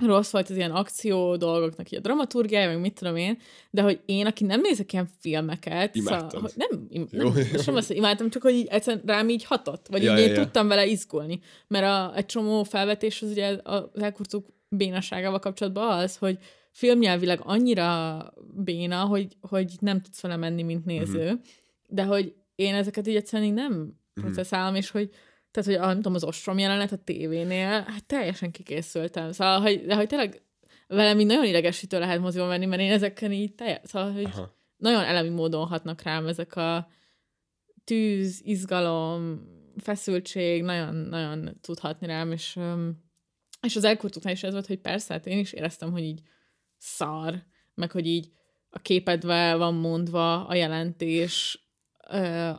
rossz volt az ilyen akció dolgoknak, a dramaturgiája, meg mit tudom én, de hogy én, aki nem nézek ilyen filmeket, Imádtad. szóval, hogy nem, im, nem, jó. sem azt, imádtam, csak hogy így egyszerűen rám így hatott, vagy Ja, így ja, én ja. tudtam vele izgulni, mert a, egy csomó felvetés az ugye az elkurtuk bénaságával kapcsolatban az, hogy filmnyelvileg annyira béna, hogy, hogy nem tudsz vele menni, mint néző, Mhm. de hogy én ezeket így egyszerűen így nem processzálom, és hogy tehát, hogy a, nem tudom, az ostrom jelenet a tévénél, hát teljesen kikészültem. Szóval, hogy, de hogy tényleg velem így nagyon idegesítő lehet moziba menni, mert én ezeken így teljes, szóval, hogy Aha. nagyon elemi módon hatnak rám ezek a tűz, izgalom, feszültség, nagyon, nagyon tudhatni rám, és, és az elkurtuknál is ez volt, hogy persze, hát én is éreztem, hogy így szar, meg hogy így a képedve van mondva a jelentés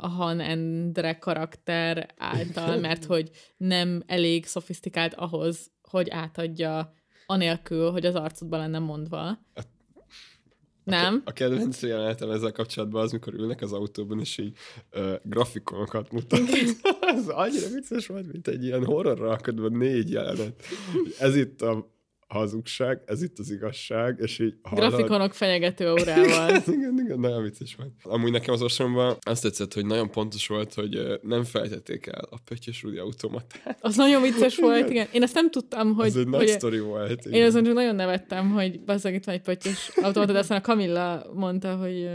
a Han Endre karakter által, mert hogy nem elég szofisztikált ahhoz, hogy átadja anélkül, hogy az arcodban lenne mondva. Nem? A kedvenc jelenetem ezzel kapcsolatban az, mikor ülnek az autóban, és így uh, grafikonokat mutat. Ez annyira vicces volt, mint egy ilyen horrorra akadva négy jelenet. Ez itt a hazugság, ez itt az igazság, és így hallod- Grafikonok fenyegető órával. igen, igen, igen, nagyon vicces volt. Amúgy nekem az ostromban azt tetszett, hogy nagyon pontos volt, hogy nem feltették el a Pöttyös Rudi automatát. Az nagyon vicces volt, igen. Én ezt nem tudtam, hogy... Ez egy nagy sztori volt. Én igen. azon csak nagyon nevettem, hogy bazzag itt van egy pöttyös automata, de aztán a Kamilla mondta, hogy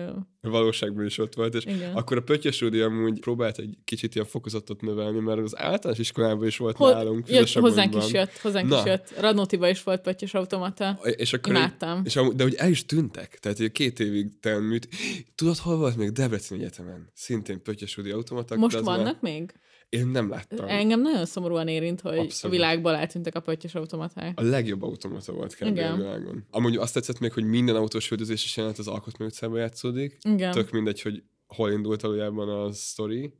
valóságban is ott volt, és Igen. akkor a Pöttyös Rudi amúgy próbált egy kicsit ilyen fokozatot növelni, mert az általános iskolában is volt Ho- nálunk. jött, hozzánk is jött, hozzánk Na. is jött. Radnótiba is volt pöttyös automata. És akkor Imádtam. És amúgy, de hogy el is tűntek. Tehát hogy két évig telműt. Tudod, hol volt még? Debrecen Egyetemen. Szintén Pöttyös Rudi automatak. Most vannak Már... még? Én nem láttam. Engem nagyon szomorúan érint, hogy Abszolút. a világból eltűntek a pöttyös automaták. A legjobb automata volt kb. a Igen. világon. Amúgy azt tetszett még, hogy minden autós üldözéses jelenet az Alkotmány utcában játszódik. Igen. Tök mindegy, hogy hol indult valójában a sztori.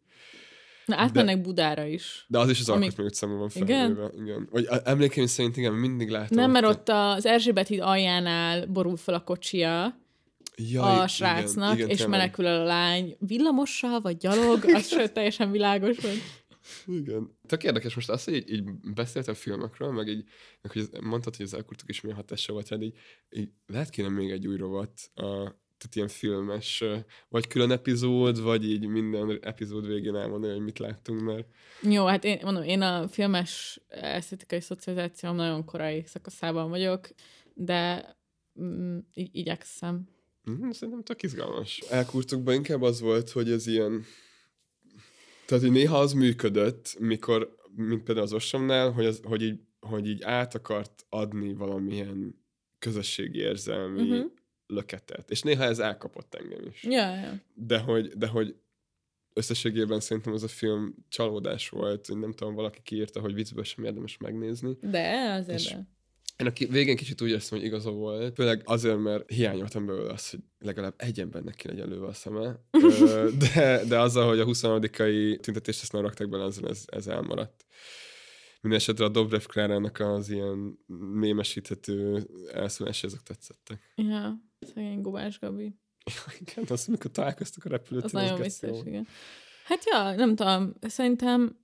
Na, átmennek Budára is. De az is az Amik- Alkotmány utcában van Igen? felvéve. Igen. Vagy a- emlékeim szerint igen, mindig láttam. Nem, mert ott az Erzsébet híd aljánál borul fel a kocsia Jaj, a srácnak, igen, és tényleg. menekül el a lány villamossal, vagy gyalog, az sőt teljesen világos volt. Igen. Tök érdekes most az, hogy így, így beszéltem a filmekről, meg így, meg hogy ez- mondtad, hogy az elkurtuk is milyen hatása volt rád, így, így lehet kéne még egy új rovat, a, tehát ilyen filmes, vagy külön epizód, vagy így minden epizód végén elmondani, hogy mit láttunk, mert Jó, hát én mondom, én a filmes esztetikai szocializációm nagyon korai szakaszában vagyok, de mm, így igyekszem. Mm, szerintem tök izgalmas. Elkurtukban inkább az volt, hogy ez ilyen, tehát hogy néha az működött, mikor, mint például az Osomnál, hogy, az, hogy, így, hogy így át akart adni valamilyen közösségi érzelmi Mhm. uh-huh. löketet. És néha ez elkapott engem is. Ja, ja. De hogy, de hogy összességében szerintem ez a film csalódás volt, hogy nem tudom, valaki kiírta, hogy viccből sem érdemes megnézni. De azért És- de. Én a végén kicsit úgy éreztem, hogy igaza volt, főleg azért, mert hiányoltam belőle azt, hogy legalább egy embernek ki legyen lőve a szeme. De, de azzal, hogy a 23 tüntetést ezt nem rakták bele, azon ez, ez elmaradt. Minden esetre a Dobrev Klárának az ilyen mémesíthető elszólása, ezek tetszettek. Ja, szegény Gubás Gabi. Igen, azt, amikor találkoztuk a Az repülőtéren, nagyon vicces, igen. Hát ja, nem tudom, szerintem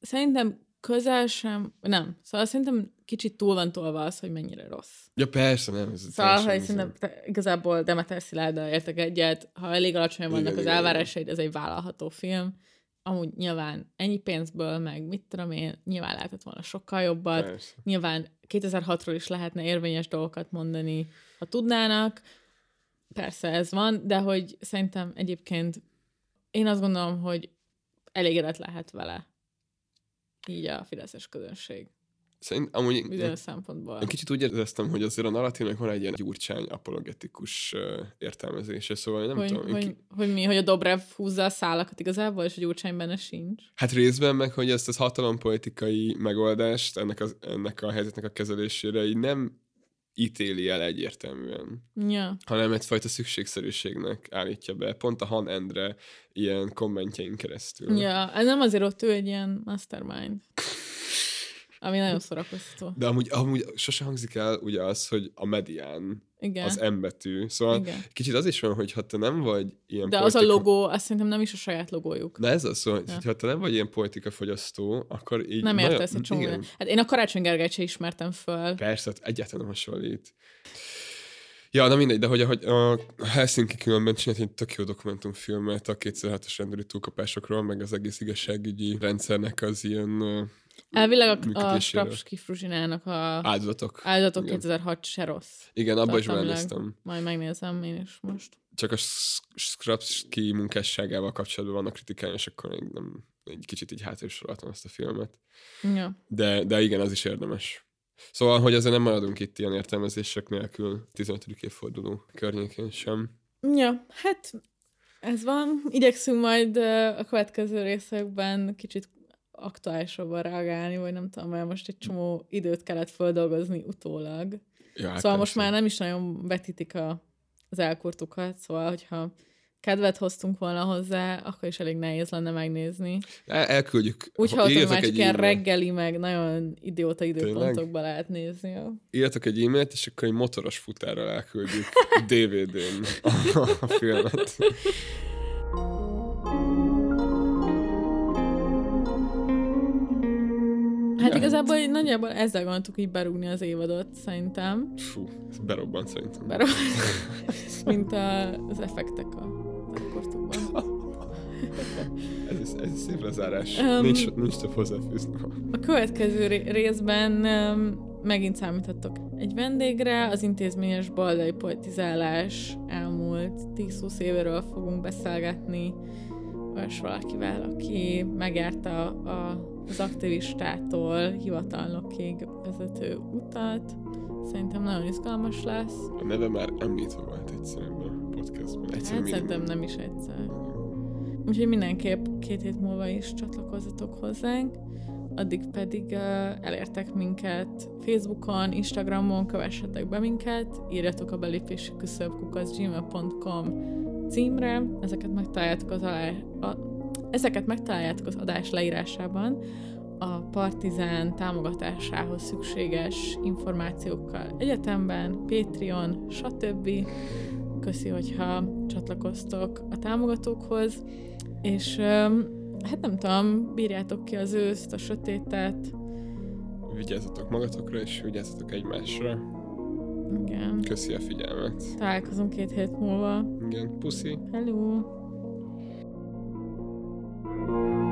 szerintem közel sem, nem, szóval szerintem kicsit túl van tolva az, hogy mennyire rossz. Ja, persze, nem. Ez Szóval, hogy szerintem te, igazából Demeter Szilárddal értek egyet, ha elég alacsonyan vannak Igen, az elvárásaid, ez egy vállalható film. Amúgy nyilván ennyi pénzből, meg mit tudom én, nyilván lehetett volna sokkal jobbat. Persze. Nyilván 2006-ról is lehetne érvényes dolgokat mondani, ha tudnának. Persze ez van, de hogy szerintem egyébként én azt gondolom, hogy elégedett lehet vele. Így a fideszes közönség. Szerint, amúgy Bizonyos szempontból. Én kicsit úgy éreztem, hogy azért a narratívnak van egy ilyen gyurcsány apologetikus uh, értelmezése, szóval nem hogy, tudom. hogy, ki... hogy mi, hogy a Dobrev húzza a szálakat igazából, és a Gyurcsány benne sincs. Hát részben meg, hogy ezt az hatalompolitikai megoldást ennek, az, ennek a helyzetnek a kezelésére így nem ítéli el egyértelműen, Ja. hanem egyfajta szükségszerűségnek állítja be, pont a Han Endre ilyen kommentjein keresztül. Ja, ez nem azért ott ő egy ilyen mastermind. Ami nagyon szórakoztató. De amúgy, amúgy sose hangzik el ugye az, hogy a medián Igen. az M betű. Szóval Igen. kicsit az is van, hogy ha te nem vagy ilyen De az a politika- logó, azt szerintem nem is a saját logójuk. Na ez az szó, hogy Ja. ha te nem vagy ilyen politikafogyasztó, akkor így... Nem nagyon- értesz egy csomó. Igen. Hát én a Karácsony Gergelyt sem ismertem föl. persze, hát egyáltalán hasonlít. Ja, na mindegy, de hogy, hogy a Helsinki különben csinált egy tök jó dokumentumfilmet a 2006-os rendőri túlkapásokról, meg az egész igazságügyi rendszernek az ilyen Elvileg a, a. Strapski Fruzsinának a áldozatok. áldozatok Igen. 2006 se rossz. Igen, abba is belenéztem. Majd megnézem én is most. Csak a Skrapski munkásságával kapcsolatban vannak kritikány, és akkor én nem, egy kicsit így hátra is soroltam ezt a filmet. Ja. De, de igen, az is érdemes. Szóval, hogy azért nem maradunk itt ilyen értelmezések nélkül 15. évforduló környékén sem. Ja, hát ez van. Igyekszünk majd a következő részekben kicsit aktuálisabban reagálni, vagy nem tudom, mert most egy csomó időt kellett földolgozni utólag. Ja, hát szóval most már nem is nagyon vetítik a, az elkurtukat, szóval hogyha kedvet hoztunk volna hozzá, akkor is elég nehéz lenne megnézni. El, elküldjük. Úgy Ha- írjatok már ilyen reggeli, meg nagyon idióta időpontokba lehet nézni. Ja. Írjatok egy e-mailt, és akkor egy motoros futárral elküldjük DVD-n a, a filmet. nagyjából ezzel gondoltuk így berúgni az évadot, szerintem. Fú, ez berobbant szerintem. Bár mint a, az effektek a zenekortukban. Ez, is- ez is szép lezárás. Öm, nincs, nincs több hozzáfűzni. A következő ré- részben um, megint számíthatok egy vendégre, az intézményes baldai politizálás elmúlt 10-20 évéről fogunk beszélgetni, olyas valakivel, aki megjárta a, az aktivistától hivatalnokig vezető utat. Szerintem nagyon izgalmas lesz. A neve már említve volt egyszer ebben a podcastban. Egyszer Hát szerintem nem is egyszer. Úgyhogy mindenképp két hét múlva is csatlakozzatok hozzánk. Addig pedig uh, elértek minket Facebookon, Instagramon, kövessetek be minket, írjatok a belépési küszöb gmail.com címre, ezeket megtaláljátok az alá, a, Ezeket megtaláljátok az adás leírásában, a Partizán támogatásához szükséges információkkal egyetemben, Patreon, stb. Köszi, hogyha csatlakoztok a támogatókhoz, és hát nem tudom, bírjátok ki az őszt, a sötétet. Vigyázzatok magatokra, és vigyázzatok egymásra. Igen. Köszi a figyelmet. Találkozunk két hét múlva. Igen, puszi. Hello! Música